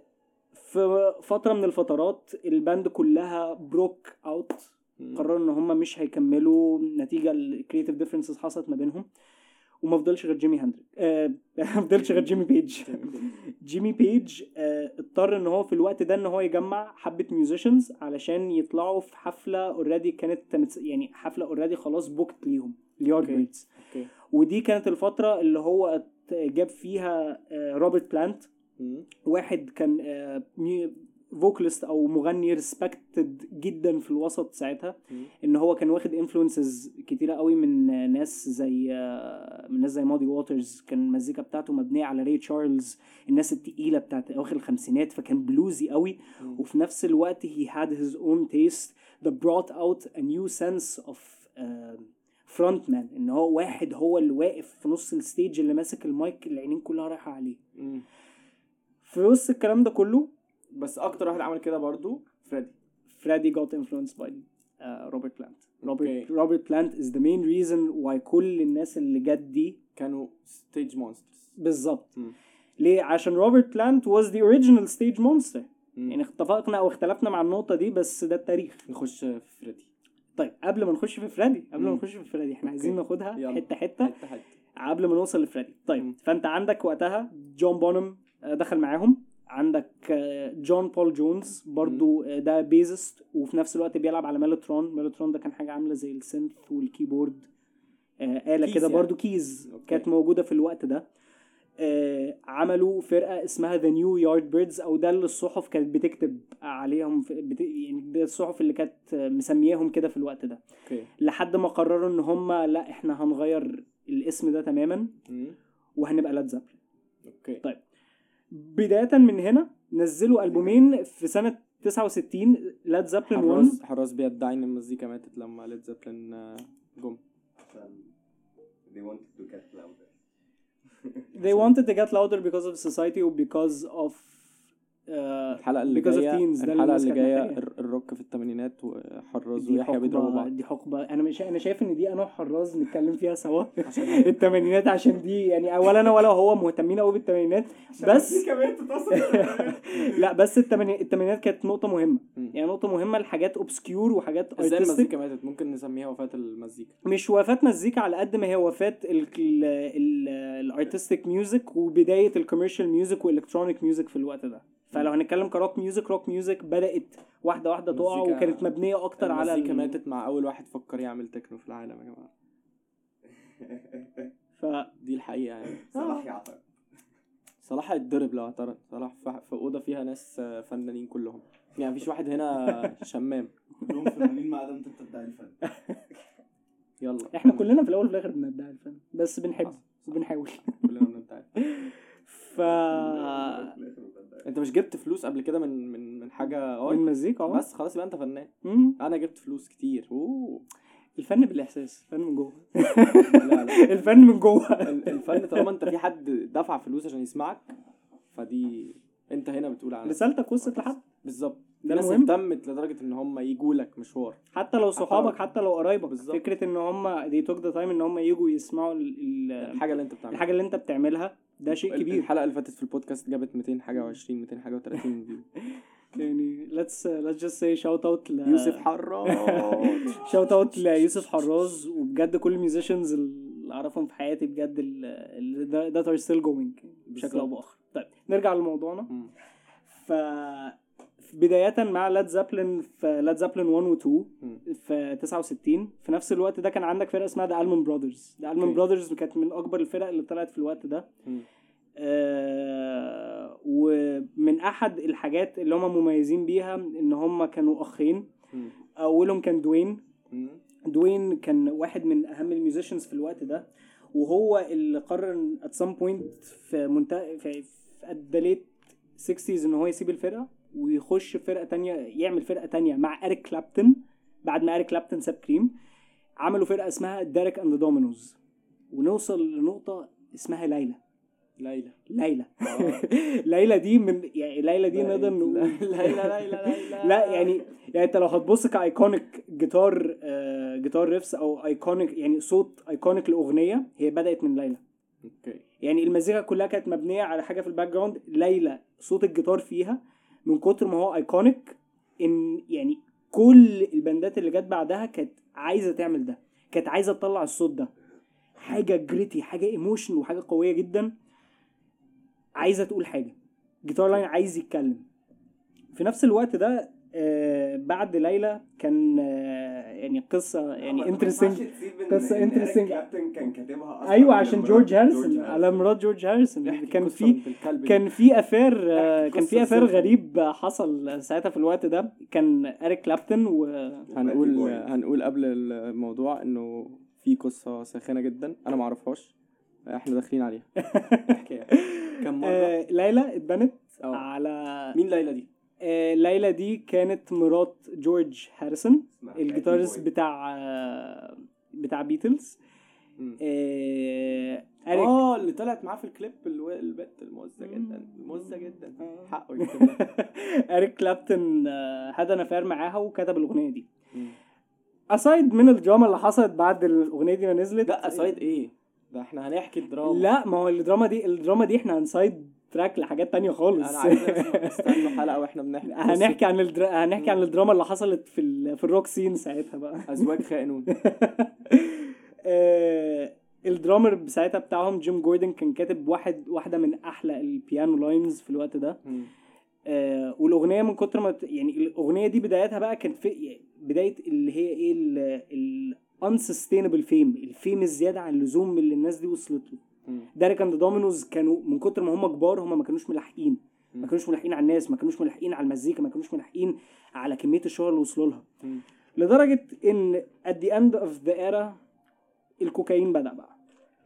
في فترة من الفترات ال band كلها broke out. قرروا إن هم مش هيكملوا. نتيجة ال creative differences حصلت ما بينهم. وما فضلش غير Jimi Hendrix آه ما فضلش غير Jimmy Page Jimmy Page آه اضطر إن هو في الوقت ده إن هو يجمع حبة musicians علشان يطلعوا في حفلة already كانت يعني حفلة already خلاص booked ليهم ال Yard okay ودي كانت الفترة اللي هو جاب فيها آه Robert Plant. واحد كان vocalist أو مغني respected جدا في الوسط ساعتها. إن هو كان واخد influences كتيرة قوي من آه، ناس زي آه، من ناس زي Muddy Waters كان المزيكا بتاعته مبنية على Ray Charles الناس التقيلة بتاعت أواخر الخمسينات فكان bluesy قوي. وفي نفس الوقت he had his own taste that brought out a new sense of uh, frontman إن هو واحد هو اللي واقف في نص ال stage اللي ماسك المايك العينين كلها رايحة عليه. في وسط الكلام ده كله بس أكتر واحد عمل كده برضو Freddie Freddie got influenced by uh, Robert Plant Robert. Robert Plant is the main reason why كل الناس اللي جت دي كانوا stage monsters بالظبط. ليه عشان Robert Plant the original stage monster مم. يعني اتفقنا أو اختلفنا مع النقطة دي بس ده التاريخ نخش في Freddie طيب قبل ما نخش في Freddie قبل ما. نخش في Freddie إحنا عايزين. ناخدها. حتة حتة قبل ما نوصل ل Freddie طيب. فأنت عندك وقتها John Bonham دخل معاهم. عندك آه، John Paul Jones برضو آه، ده bassist وفي نفس الوقت بيلعب على Mellotron Mellotron ده كان حاجة عاملة زي ال synth وال keyboard. آه، آلة كده يعني. برضو كيز أوكي. كانت موجودة في الوقت ده. آه، عملوا فرقة اسمها ذا نيو يارد بيردز أو ده اللي الصحف كانت بتكتب عليهم بت... يعني ده الصحف اللي كانت مسمياهم كده في الوقت ده. أوكي. لحد ما قرروا إن هم لأ إحنا هنغير الاسم ده تماما. مم. وهنبقى لاد زابلن أوكي. طيب. بداية من هنا نزلوا ألبومين في سنة 69 لاد زابلن 1 حراس حراس بيدعي ان المزيكا ماتت لما زابلن آه، جم. They wanted to get louder. They wanted to get louder because of society و because of الحلقة اللي جاية الحلقة اللي جاية الروك في الثمانينات وحراز دي ويحيى بيضربوا بعض. دي حقبة. أنا مش أنا شايف إن دي أنا وحراز نتكلم فيها سوا. الثمانينات عشان دي يعني ولا أنا ولا هو مهتمين قوي بالثمانينات بس لا بس الثمانينات الثمانينات كانت نقطة مهمة. مم. يعني نقطة مهمة لحاجات obscure وحاجات إزاي. المزيكا ماتت؟ ممكن نسميها وفاة المزيكا. مش وفاة مزيكا على قد ما هي وفاة ال artistic music وبداية ال commercial music وال electronic music في الوقت ده. فلو هنتكلم ك rock music rock music بدأت واحدة واحدة تقع وكانت مبنية أكتر على المزيكا ال- ماتت مع أول واحد فكر يعمل تكنو في العالم يا جماعة. ف... دي الحقيقة يعني. صلاح يعترض. صلاح هيتضرب لو اعترض. صلاح في أوضة فيها ناس آه، فنانين كلهم. يعني مفيش واحد هنا شمام. كلهم فنانين ما عدا انت بتدعي الفن. يلا. إحنا كلنا في الأول وفي الآخر بندعي الفن بس بنحب. وبنحاول. كلنا بندعي ف انت مش جبت فلوس قبل كده من من من حاجة من آه مزيكا آه؟ بس خلاص يبقى انت فنان. أنا جبت فلوس كتير. أوه. الفن بالإحساس الفن من جوه. لا لا. الفن من جوه. ال- الفن طالما انت في حد دفع فلوس عشان يسمعك فدي انت هنا بتقول على رسالتك وصلت لحد؟ بالظبط. ده ناس المهم. اهتمت لدرجة إن هم يجوا لك مشوار. حتى لو صحابك حتى لو قرايبك. بالظبط. فكرة إن هم they took the time إن هم يجوا يسمعوا ال- ال- الحاجة اللي أنت بتعملها. الحاجة اللي أنت بتعملها. ده شيء ال- كبير. الحلقة اللي فاتت في البودكاست جابت 200 حاجة و20 200 حاجة و30 فيو يعني let's let's just say shout out ل يوسف حراز. shout out ليوسف حراز وبجد كل ال musicians اللي أعرفهم في حياتي بجد that are still going بشكل أو. بآخر. طيب نرجع لموضوعنا. ف بداية مع Led Zeppelin في Led Zeppelin 1 و 2 مم. في 69 في نفس الوقت ده كان عندك فرقة اسمها The Allman Brothers The okay. Brothers كانت من أكبر الفرق اللي طلعت في الوقت ده. آه ومن أحد الحاجات اللي هم مميزين بيها إن هم كانوا أخين. أولهم كان Duane. Duane كان واحد من أهم ال musicians في الوقت ده وهو اللي قرر at some point في منتهى في ال the late 60s إن هو يسيب الفرقة ويخش فرقة تانية يعمل فرقة تانية مع Eric Clapton. بعد ما Eric Clapton ساب كريم عملوا فرقة اسمها Derek and the Dominos. ونوصل لنقطة اسمها Layla. Layla. Layla. Layla دي من يعني ليلى دي نقدر نقول Layla Layla Layla. لا يعني يعني انت لو هتبص ك iconic guitar آه guitar riffs أو iconic يعني صوت iconic لأغنية هي بدأت من Layla. Okay. يعني المزيكا كلها كانت مبنية على حاجة في ال background Layla صوت الجيتار فيها من كتر ما هو iconic إن يعني كل ال band ات اللي جت بعدها كانت عايزة تعمل ده كانت عايزة تطلع الصوت ده. حاجة gritty حاجة emotion وحاجة قوية جدا. عايزة تقول حاجة. guitar line عايز يتكلم. في نفس الوقت ده بعد ليلى كان آه يعني قصة يعني interesting قصة interesting. كلابتون كان كاتبها أصلا أيوه عشان جورج هاريسون. على مرات جورج هاريسون. كان في دي. كان في affair آه، كان في افير. غريب حصل ساعتها في الوقت ده. كان إريك كلابتون و هنقول قبل الموضوع إنه في قصة ساخنة جدا. أنا ما أعرفهاش. إحنا داخلين عليها. كم مرة؟ آه، ليلى اتبنت على مين ليلى دي؟ آه، ليلى دي كانت مرات جورج هاريسون ال guitarist. بتاع آه، بتاع بيتلز. آه، آه اللي طلعت معاه في الكليب البت الموزه جدا. الموزه جدا آه. حقه اريك كلابتون آه، had an affair معاها وكتب الأغنية دي. aside من الدراما اللي حصلت بعد الأغنية دي ما نزلت لا side إيه ده إحنا هنحكي الدراما لا ما هو الدراما دي الدراما دي إحنا هن side track لحاجات تانية خالص. أنا عايز استنوا حلقة وإحنا بنحكي هنحكي عن الدر... هنحكي عن الدراما اللي حصلت في ال... في ال rock scene ساعتها بقى. أزواج خائنون آه، ال drummer ساعتها بتاعهم جيم جوردن كان كاتب واحد واحدة من أحلى ال piano lines في الوقت ده. آه، والأغنية من كتر ما يعني الأغنية دي بدايتها بقى كانت في بداية اللي هي إيه ال unsustainable fame ال fame الزيادة عن اللزوم اللي الناس دي وصلت له. Derek and Dominos كانوا من كتر ما هم كبار هم ما كانوش ملاحقين ما. كانوش ملاحقين على الناس ما كانوش ملاحقين على المزيكا ما كانوش ملاحقين على كمية الشهره اللي وصلوا لها. لدرجة إن at the end of the era الكوكايين بدأ بقى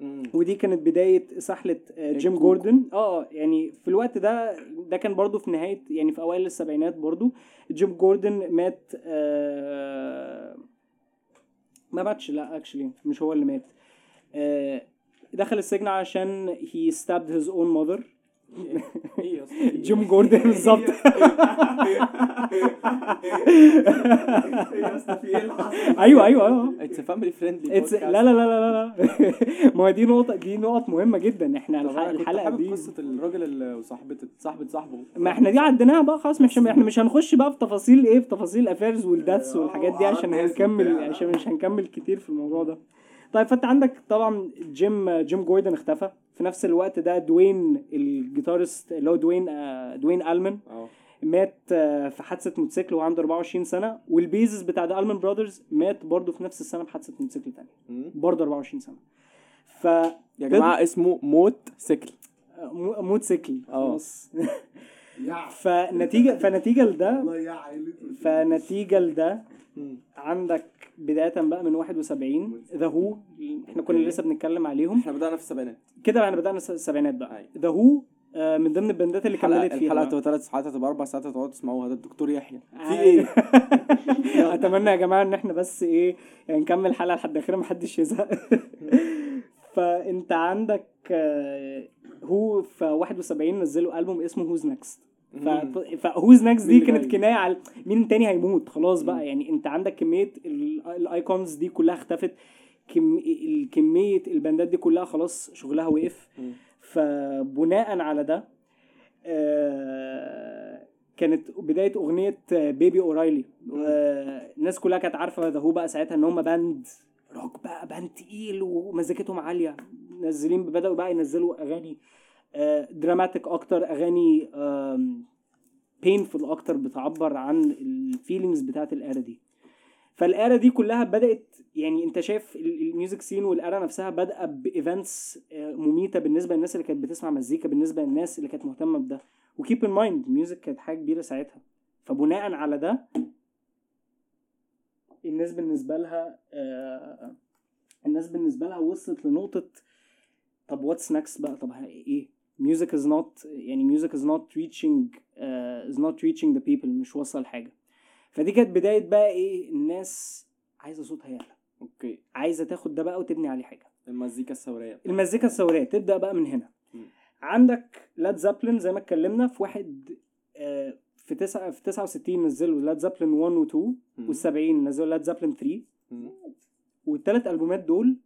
مم. ودي كانت بداية سحلة آه، جيم. جوردن آه يعني في الوقت ده ده كان برضو في نهاية يعني في أوائل السبعينات برضو جيم جوردن مات آه ما ماتش لا actually مش هو اللي مات آه دخل السجن عشان he stabbed his own mother. إيه يا اسطى جيم جوردن بالظبط يا اسطى في إيه اللي حصل؟ أيوه أيوه أيوه it's family friendly It's لا لا لا لا لا. ما هو دي نقطة دي نقط مهمة جدا. إحنا الح- الحلقة دي قصة الراجل اللي وصاحبه صاحبة صاحبه؟ ما إحنا دي عديناها بقى خلاص مش إحنا مش هنخش بقى في تفاصيل إيه في تفاصيل ال affairs وال deaths والحاجات دي عشان وأعراض ناس هنكمل. عشان مش هنكمل كتير في الموضوع ده. طيب فانت عندك طبعا جيم جيم جوردن اختفى. في نفس الوقت ده دوين ال guitarist اللي هو دوين آه، Duane Allman آه. مات آه، في حادثة موتوسيكل وهو عنده 24 سنة. وال bassist بتاع The Allman Brothers مات برضه في نفس السنة بحادثة موتوسيكل مم. برضه 24 سنة. ف يا جماعة اسمه موت سيكل مو- موتوسيكل. آه. فنتيجة فنتيجة لده فنتيجة لده. عندك بداية بقى من 71 The Who إحنا كنا. لسه بنتكلم عليهم إحنا بدأنا في السبعينات كده إحنا بدأنا الس- السبعينات بقى أيوة. The Who من ضمن البندات اللي كملت فيها الحلقة بقى. تبقى ثلاث ساعات هتبقى أربع ساعات هتقعدوا تسمعوها ده الدكتور يحيى في أيوة. إيه؟ أتمنى يا جماعة إن إحنا بس إيه يعني نكمل الحلقة لحد آخرها محدش يزهق فأنت عندك آه، هو في 71 نزلوا ألبوم اسمه Who's Next. ف Who's Next دي كانت؟ كناية على مين تاني هيموت خلاص. بقى يعني انت عندك كمية ال- ال icons دي كلها اختفت كم كمية البندات دي كلها خلاص شغلها وقف. فبناء على ده آه، كانت بداية أغنية Baba O'Riley الناس كلها كانت عارفة The Who بقى ساعتها إن هم band rock بقى band تقيل ومزيكتهم عالية نازلين بدأوا بقى ينزلوا أغاني dramatic أكتر أغاني painful أكتر بتعبر عن ال feelings بتاعت ال era دي. فال era دي كلها بدأت يعني أنت شايف ال- ال music scene وال era نفسها بادئه ب events مميتة بالنسبة للناس اللي كانت بتسمع مزيكا بالنسبة للناس اللي كانت مهتمة بده. و keep in mind ال music كانت حاجة كبيرة ساعتها. فبناء على ده الناس بالنسبة لها آه، الناس بالنسبة لها وصلت لنقطة طب what's next بقى؟ طب إيه؟ Music is not يعني music is not reaching uh, is not reaching the people مش وصل حاجة فدي كانت بداية بقى إيه الناس عايزة صوتها يعلى. okay. عايزة تاخد ده بقى وتبني عليه حاجة. المزيكا الثورية. المزيكا الثورية تبدأ بقى من هنا. مم. عندك Led Zeppelin زي ما اتكلمنا في واحد آه، في تسعة في 69 نزلوا Led Zeppelin 1 و 2 مم. وال70 نزلوا Led Zeppelin 3 مم. والثلاث ألبومات دول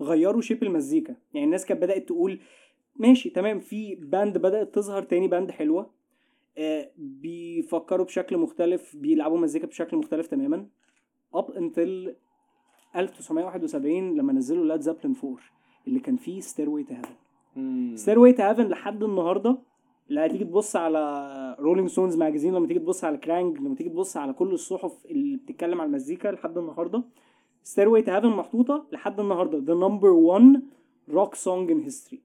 غيروا shape المزيكا. يعني الناس كانت بدأت تقول ماشي تمام. في band بدأت تظهر تاني band حلوة. آه، بيفكروا بشكل مختلف بيلعبوا مزيكا بشكل مختلف تماما. up until 1971 لما نزلوا Led Zeppelin 4 اللي كان فيه Stairway to Heaven مم. Stairway to Heaven لحد النهارده لا هتيجي تبص على Rolling Stones magazine لما تيجي تبص على Kerrang لما تيجي تبص على كل الصحف اللي بتتكلم على المزيكا لحد النهارده. Stairway to Heaven محطوطة لحد النهارده the number 1 rock song in history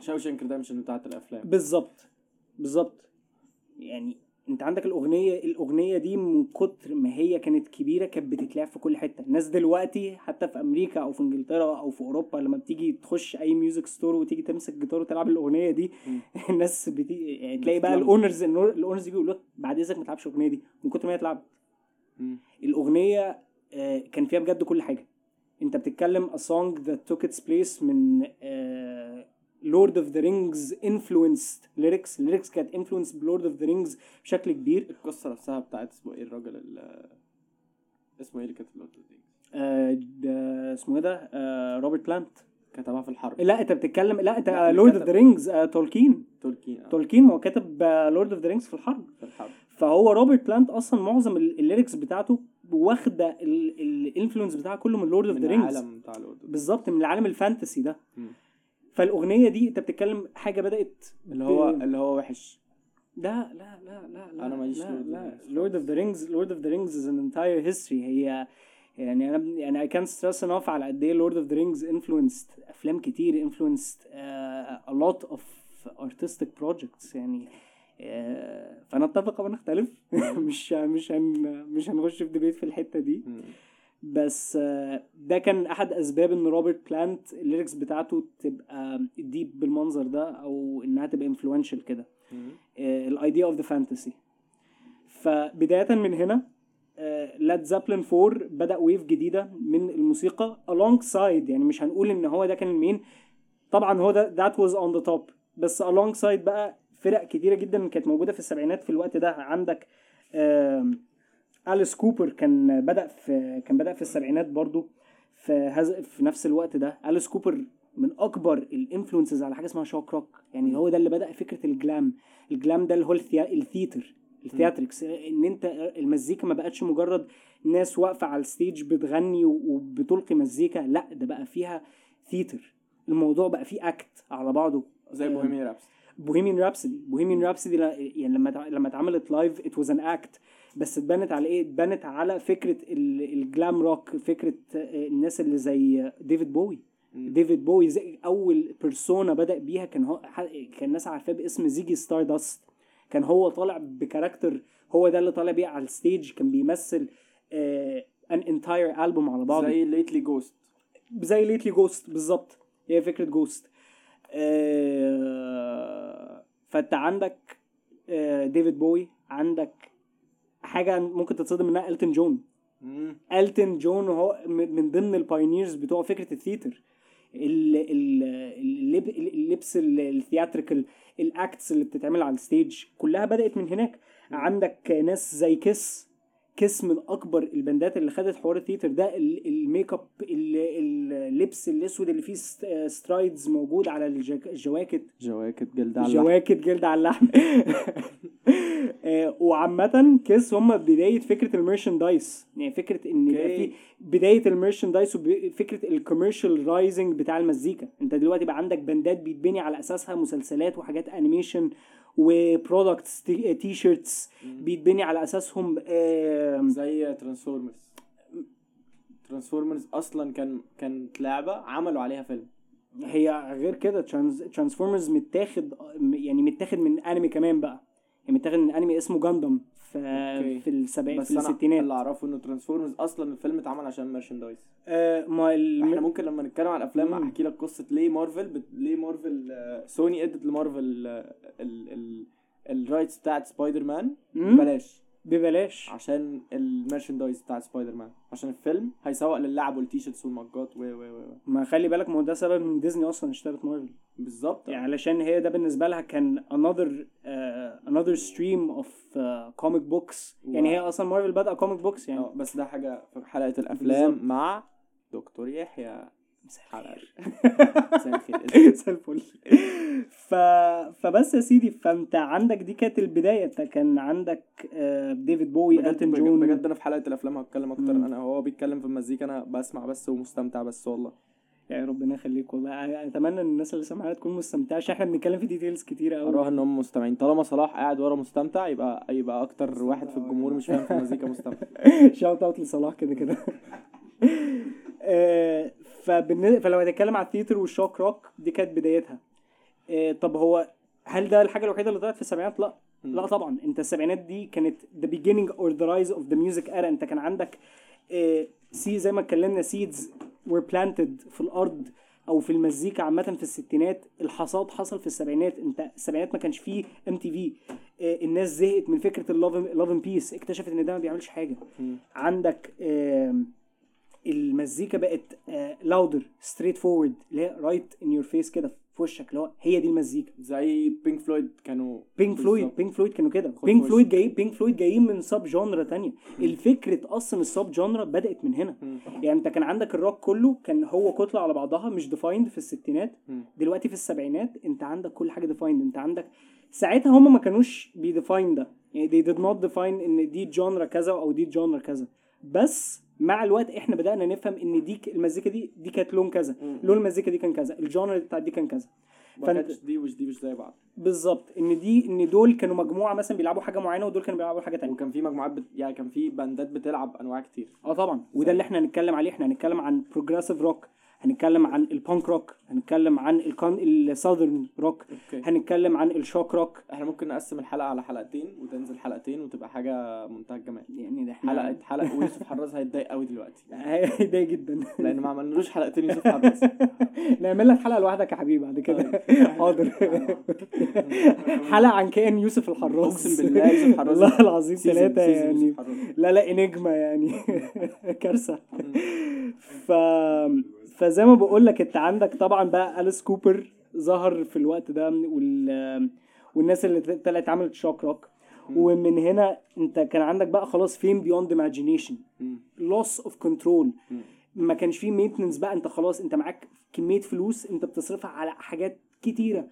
Shawshank Redemption بتاعت الأفلام. بالظبط. بالظبط. يعني أنت عندك الأغنية الأغنية دي من كتر ما هي كانت كبيرة كانت بتتلعب في كل حتة. الناس دلوقتي حتى في أمريكا أو في إنجلترا أو في أوروبا لما بتيجي تخش أي music store وتيجي تمسك جيتار وتلعب الأغنية دي. الناس بتي... يعني تلاقي بقى. ال owners ال owners يجوا يقولوا لك بعد إذنك ما تلعبش الأغنية دي. من كتر ما هي اتلعبت. الأغنية آه، كان فيها بجد كل حاجة. أنت بتتكلم a song that took its place من آه، Lord of the Rings influenced lyrics. Lyrics كانت influenced ب Lord of the Rings بشكل كبير. القصة نفسها بتاعت اسمه إيه الراجل ال اسمه إيه اللي كاتب Lord of آه، ده اسمه إيه ده؟ آه، روبرت بلانت كتبها في الحرب. لا انت بتتكلم لا انت Lord of. the Rings تولكين تولكين آه، تولكين هو كاتب Lord of the Rings في الحرب. في الحرب. فهو روبرت بلانت أصلا معظم ال- ال lyrics بتاعته واخدة ال influence بتاعها كله من Lord of the Rings العالم بتاع Lord of بالظبط من العالم ال fantasy ده. مم. فالأغنية دي أنت بتتكلم حاجة بدأت اللي هو اللي هو وحش. لا لا لا لا لا أنا ماليش لا Lord of the لا Rings Lord of the Rings Lord of the Rings is an entire history هي يعني أنا يعني اي كان ستريس انف على قد إيه Lord of the Rings influenced أفلام كتير influenced a lot of artistic projects يعني آه، فنتفق نختلف مش مش هن مش هنخش في debate في الحتة دي. بس آه، ده كان أحد أسباب إن روبرت بلانت ال lyrics بتاعته تبقى deep بالمنظر ده أو إنها تبقى influential كده. ال idea of the fantasy فبداية من هنا ليد زيبلين 4 بدأ wave جديدة من الموسيقى alongside يعني مش هنقول إن هو ده كان ال main. طبعا هو ده that was on the top. بس alongside بقى فرق كتيرة جدا كانت موجودة في السبعينات في الوقت ده. عندك أليس كوبر كان بدأ في كان بدأ في السبعينات برضو. في هز... في نفس الوقت ده أليس كوبر من أكبر ال influences على حاجة اسمها shock rock. يعني هو ده اللي بدأ فكرة ال glam. ال glam ده اللي هو. ال theater ال theatrics. إن أنت المزيكا ما بقتش مجرد ناس واقفة على ال stage بتغني وبتلقي مزيكا لا ده بقى فيها theater. الموضوع بقى فيه act على بعضه. زي آم، Bohemian Rhaps- Bohemian Rhapsody Bohemian Rhapsody يعني لما لما اتعملت live it was an act بس اتبنت على إيه؟ اتبنت على فكرة ال- ال glam rock فكرة آه، الناس اللي زي ديفيد بوي ديفيد بوي زي أول persona بدأ بيها كان هو كان الناس عارفاه باسم Ziggy Stardust كان هو طالع ب character هو ده اللي طالع بيه على ال stage كان بيمثل an entire album على بعضه. زي lately Ghost زي lately Ghost بالظبط. هي فكرة Ghost فانت عندك آه ديفيد بوي عندك حاجة ممكن تتصدم منها إلتون جون. إلتون جون هو من ضمن ال pioneers بتوع فكرة ال theater ال- ال- اللب- اللبس ال- ال theatrical ال acts اللي بتتعمل على ال stage كلها بدأت من هناك. عندك ناس زي KISS KISS من اكبر البندات اللي خدت حوار ال theater ده ال- الميك أب ال- اللبس الأسود اللي فيه st- studs موجود على الجواكت جواكت جلد على اللحم. جواكت جلد على اللحم آه، وعامة KISS هم بداية فكرة ال merchandise يعني فكرة إن okay. في بداية ال merchandise وفكرة ال commercializing بتاع المزيكا أنت دلوقتي بقى عندك بندات بيتبني على أساسها مسلسلات وحاجات animation و products t-shirts بيتبني على أساسهم زي ترانسفورمرز ترانسفورمرز أصلا كان كانت لعبة عملوا عليها فيلم. هي غير كده ترانسفورمرز متاخد يعني متاخد من أنمي كمان بقى. يعني متاخد من أنمي اسمه جاندم في okay. في السبعين بس في الستينات اللي أعرفه إنه ترانسفورمرز أصلا الفيلم اتعمل عشان merchandise آه ما ال... إحنا ممكن لما نتكلم عن الأفلام. أحكي لك قصة ليه مارفل بت... ليه مارفل آه، سوني أدت لمارفل آه، ال ال ال rights بتاعت سبايدر مان مم. ببلاش ببلاش. عشان ال merchandise بتاعت سبايدر مان عشان الفيلم هيسوق للعب وال t-shirts والمجات و و و. ما خلي بالك ما هو ده سبب إن ديزني أصلا اشترت مارفل. بالظبط. يعني علشان هي ده بالنسبة لها كان another stream of uh, comic books. يعني هي أصلا مارفل بدأ comic books يعني. آه بس ده حاجة في حلقة الأفلام بالظبط. مع دكتور يحيى. مساء الفل. ف... فبس يا سيدي فانت عندك دي كانت البداية. انت كان عندك آه، ديفيد بوي بجد, جون. بجد أنا في حلقة الأفلام هتكلم أكتر. مم. أنا هو بيتكلم في المزيكا أنا بسمع بس ومستمتع بس والله. يعني ربنا يخليك والله. أتمنى إن الناس اللي سامعانا تكون مستمتعه عشان إحنا بنتكلم في details كتيره قوي اراهن إن هم مستمعين. طالما صلاح قاعد ورا مستمتع يبقى يبقى أكتر واحد في الجمهور مش فاهم في المزيكا مستمتع. Shout out لصلاح كده كده. آه، فبالن- فلو هنتكلم على ال theater وال shock rock دي كانت بدايتها. آه، طب هو هل ده الحاجة الوحيدة اللي طلعت في السبعينات؟ لا. لا طبعا. انت السبعينات دي كانت the beginning or the rise of the music era. انت كان عندك آه، see زي ما اتكلمنا seeds were planted في الأرض أو في المزيكا عامة في الستينات. الحصاد حصل في السبعينات. انت السبعينات ما كانش فيه MTV الناس زهقت من فكرة ال love love peace اكتشفت إن ده ما بيعملش حاجة. عندك آم، المزيكا بقت louder straight forward اللي هي right in your face كده في وشك اللي هو هي دي المزيكا. زي Pink Floyd كانوا Pink Floyd. Pink Floyd كانوا كده. Pink Floyd. جايين Pink Floyd جايين من sub genre تانية الفكرة أصلا ال sub genre بدأت من هنا. يعني أنت كان عندك الروك كله كان هو كتلة على بعضها مش defined في الستينات. دلوقتي في السبعينات أنت عندك كل حاجة defined أنت عندك ساعتها هم ما كانوش بي define ده. يعني they did not define إن دي genre كذا أو دي genre كذا. بس مع الوقت إحنا بدأنا نفهم إن دي المزيكا دي دي كانت لون كذا. لون المزيكا دي كان كذا. ال genre بتاعت دي كان كذا. فانت- دي وش دي مش زي بعض. بالظبط. إن دي إن دول كانوا مجموعة مثلا بيلعبوا حاجة معينة ودول كانوا بيلعبوا حاجة تانية. وكان في مجموعات بت... يعني كان في باندات بتلعب أنواع كتير. آه طبعا. وده اللي إحنا هنتكلم عليه. إحنا هنتكلم عن progressive rock هنتكلم عن ال punk rock هنتكلم عن الكون ال southern rock okay. هنتكلم عن ال shock rock إحنا ممكن نقسم الحلقة على حلقتين وتنزل حلقتين وتبقى حاجة منتهى الجمال. يعني ده حلقة حلقة ويوسف حراز هيتضايق قوي دلوقتي. هيضايق جدا. لأن ما عملنالوش حلقتين يوسف حراز نعمل لك حلقة لوحدك يا حبيبي بعد كده. حاضر. حلقة عن كائن يوسف الحراس. أقسم بالله يوسف حراز والله العظيم ثلاثة يعني. لا لا enigma يعني. كارثة. ف فزي ما بقول لك انت عندك طبعا بقى Alice Cooper ظهر في الوقت ده وال والناس اللي طلعت عملت shock rock ومن هنا انت كان عندك بقى خلاص fame beyond imagination. loss of control. ما كانش فيه maintenance بقى انت خلاص انت معاك كمية فلوس انت بتصرفها على حاجات كتيرة.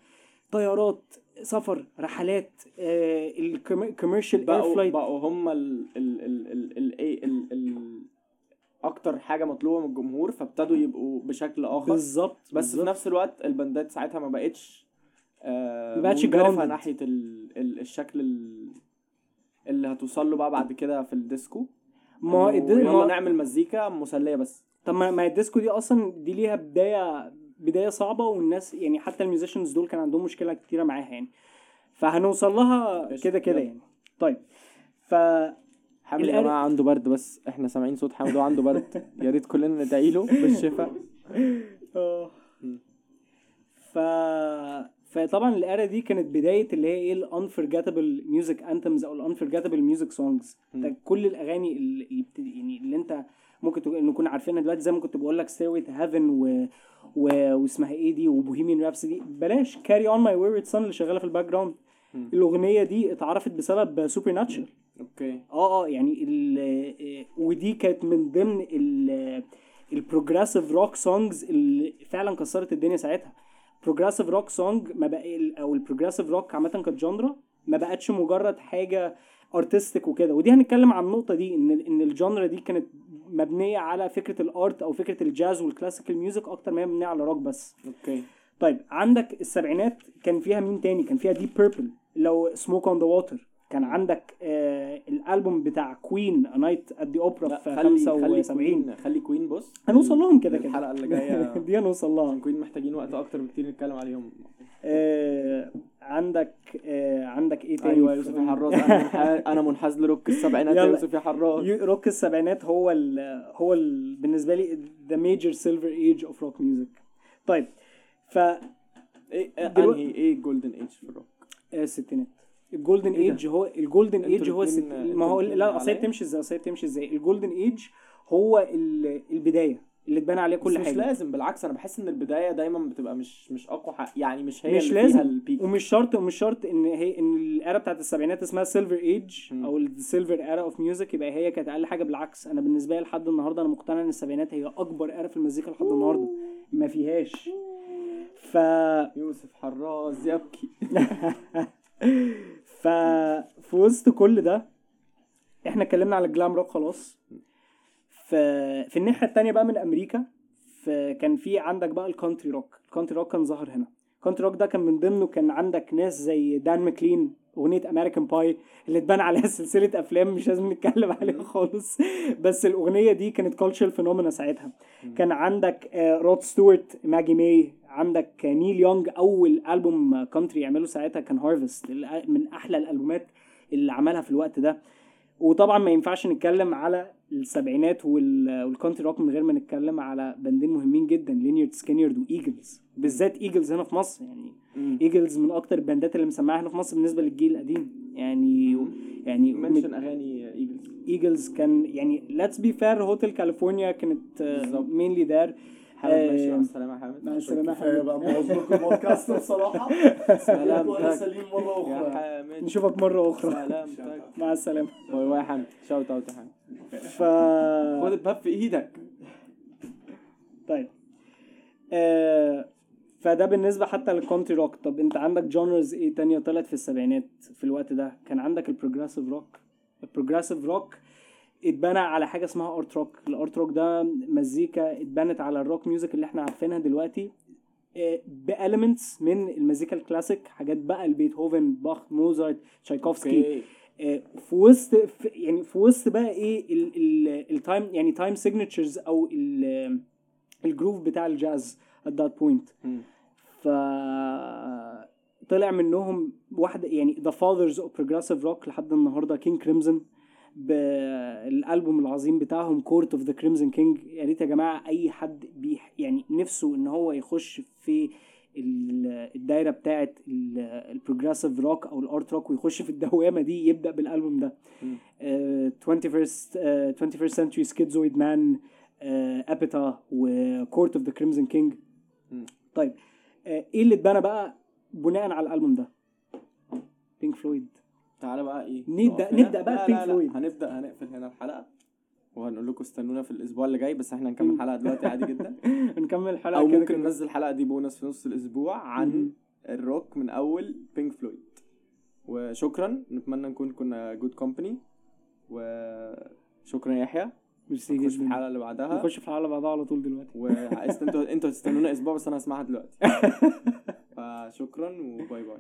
طيارات سفر رحلات ال commercial air flight بقوا هم ال ال ال ال ال ال ال أكتر حاجة مطلوبة من الجمهور فابتدوا يبقوا بشكل آخر بالظبط بس بالظبط. في نفس الوقت البندات ساعتها ما بقتش آه ما بقتش. ناحية ال ال الشكل ال اللي هتوصل له بقى بعد كده في الديسكو ما يلا ما نعمل مزيكا مسلية بس طب ما الديسكو دي أصلا دي ليها بداية بداية صعبة والناس يعني حتى ال musicians دول كان عندهم مشكلة كتيرة معاها يعني فهنوصل لها. كده كده. يعني طيب ف حامد يا جماعة عنده برد بس إحنا سامعين صوت حامد وهو عنده برد يا ريت كلنا ندعي له بالشفاء. ف فطبعا ال era دي كانت بداية اللي هي إيه ال unforgettable music anthems أو ال unforgettable music songs. كل الأغاني اللي اللي بت... يعني اللي أنت ممكن تكون- نكون عارفينها دلوقتي زي ما كنت بقول لك Stairway to Heaven و... و... واسمها إيه دي و Bohemian Rhapsody بلاش Carry On My Wayward Son اللي شغالة في ال background. الأغنية دي اتعرفت بسبب Supernatural okay. آه آه يعني ال ودي كانت من ضمن ال ال progressive rock songs اللي فعلا كسرت الدنيا ساعتها. progressive rock song ما بقى أو ال progressive rock عامة كانت genre ما بقتش مجرد حاجة artistic وكده. ودي هنتكلم عن النقطة دي إن إن ال genre دي كانت مبنية على فكرة ال art أو فكرة الجاز وال classical music أكتر ما هي مبنية على روك بس. okay. طيب عندك السبعينات كان فيها مين تاني؟ كان فيها Deep Purple لو Smoke on the Water كان عندك آه الألبوم بتاع Queen Night at the Opera في خلي خلي 75 Queen خلي Queen بص. هنوصل لهم كده كده. الحلقة اللي جاية. دي هنوصل لها Queen محتاجين وقت أكتر بكتير نتكلم عليهم. آه عندك آه عندك إيه تاني أيوه يوسف حراس أنا منح- أنا منحاز لروك السبعينات يا. يوسف حراس. يو- روك السبعينات هو ال هو ال بالنسبة لي the major silver age of rock music طيب ف إيه إيه ال golden age في الروك؟ آه، الستينات ال golden؟ age هو ال golden age هو. ما هو لا عليا؟ بتمشي إزاي أصل هي بتمشي إزاي ال golden age هو ال- البداية اللي اتبنى عليها بس كل مش حاجة لازم بالعكس أنا بحس إن البداية دايما بتبقى مش مش أقوى حق يعني مش هي مش اللي لازم. فيها ال peak ومش شرط ومش شرط إن هي إن ال era بتاعت السبعينات اسمها silver age. أو ال silver era of music يبقى هي كانت أقل حاجة بالعكس أنا بالنسبة لي لحد النهارده أنا مقتنع إن السبعينات هي أكبر era في المزيكا لحد النهارده ما فيهاش ف يوسف حراس يبكي ف في وسط كل ده إحنا اتكلمنا على ال glam rock خلاص. ف في الناحية التانية بقى من أمريكا فكان في عندك بقى ال country rock ال country rock كان ظاهر هنا. ال country rock ده كان من ضمنه كان عندك ناس زي Don McLean أغنية American Pie اللي اتبنى عليها سلسلة أفلام مش لازم نتكلم عليها خالص. بس الأغنية دي كانت culture phenomena ساعتها. كان عندك Rod Stewart Maggie May عندك Neil Young أول ألبوم country يعمله ساعتها كان Harvest من أحلى الألبومات اللي عملها في الوقت ده. وطبعا ما ينفعش نتكلم على السبعينات وال- وال country rock من غير ما نتكلم على باندين مهمين جدا Lynyrd Skynyrd و Eagles بالذات Eagles هنا في مصر يعني Eagles من أكتر الباندات اللي مسمعها هنا في مصر بالنسبة للجيل القديم. يعني يعني mention أغاني Eagles Eagles كان يعني let's be fair Hotel California كانت. mainly دار حامد ماشي آه، مع السلامه يا حامد مع يا كفاية حبيبي. بقى بوظ لكم البودكاست بصراحه سلامتك. سليم مرة يا أخرى. حامد نشوفك مرة أخرى. سلامتك مع السلامة. bye bye يا حامد shout out يا حامد ف خد الباب في إيدك. طيب. آه فده بالنسبة حتى لل country rock طب أنت عندك genres إيه تانية طلعت في السبعينات في الوقت ده؟ كان عندك ال progressive rock ال progressive rock اتبنى على حاجة اسمها art rock. ال art rock ده مزيكا اتبنت على ال rock music اللي إحنا عارفينها دلوقتي. ب elements من المزيكا الكلاسيك حاجات بقى البيتهوفن باخ موزارت تشايكوفسكي. آه، في وسط يعني في وسط بقى إيه ال time يعني time signatures أو ال- ال groove بتاع الجاز at that point. مم. ف طلع منهم واحدة يعني the fathers of progressive rock لحد النهارده King Crimson بالالبوم العظيم بتاعهم Court of the Crimson King يا ريت يا جماعة أي حد بيح يعني نفسه إن هو يخش في ال- الدايرة بتاعه ال progressive rock أو ال art rock ويخش في الدوامة دي يبدأ بالالبوم ده. مم. آه، 21st آه، 21st century schizoid man Epitaph و Court of the Crimson King. طيب آه، إيه اللي اتبنى بقى بناء على الالبوم ده؟ Pink Floyd تعالى بقى إيه هنا. نبدأ بقى لا، لا، لا. Floyd. هنبدا هنقفل هنا الحلقة وهنقول لكم استنونا في الأسبوع اللي جاي بس إحنا هنكمل الحلقة دلوقتي عادي جدا نكمل الحلقة أو كده ممكن كده. ننزل الحلقة دي بونص في نص الأسبوع عن. الروك من أول Pink Floyd وشكرا نتمنى نكون كنا good company وشكرا يا يحيى ميرسي نخش في جدا الحلقة اللي بعدها نخش في الحلقة اللي بعدها على طول دلوقتي وانتوا أنتوا هتستنونا أسبوع بس أنا هسمعها دلوقتي فشكرا وباي باي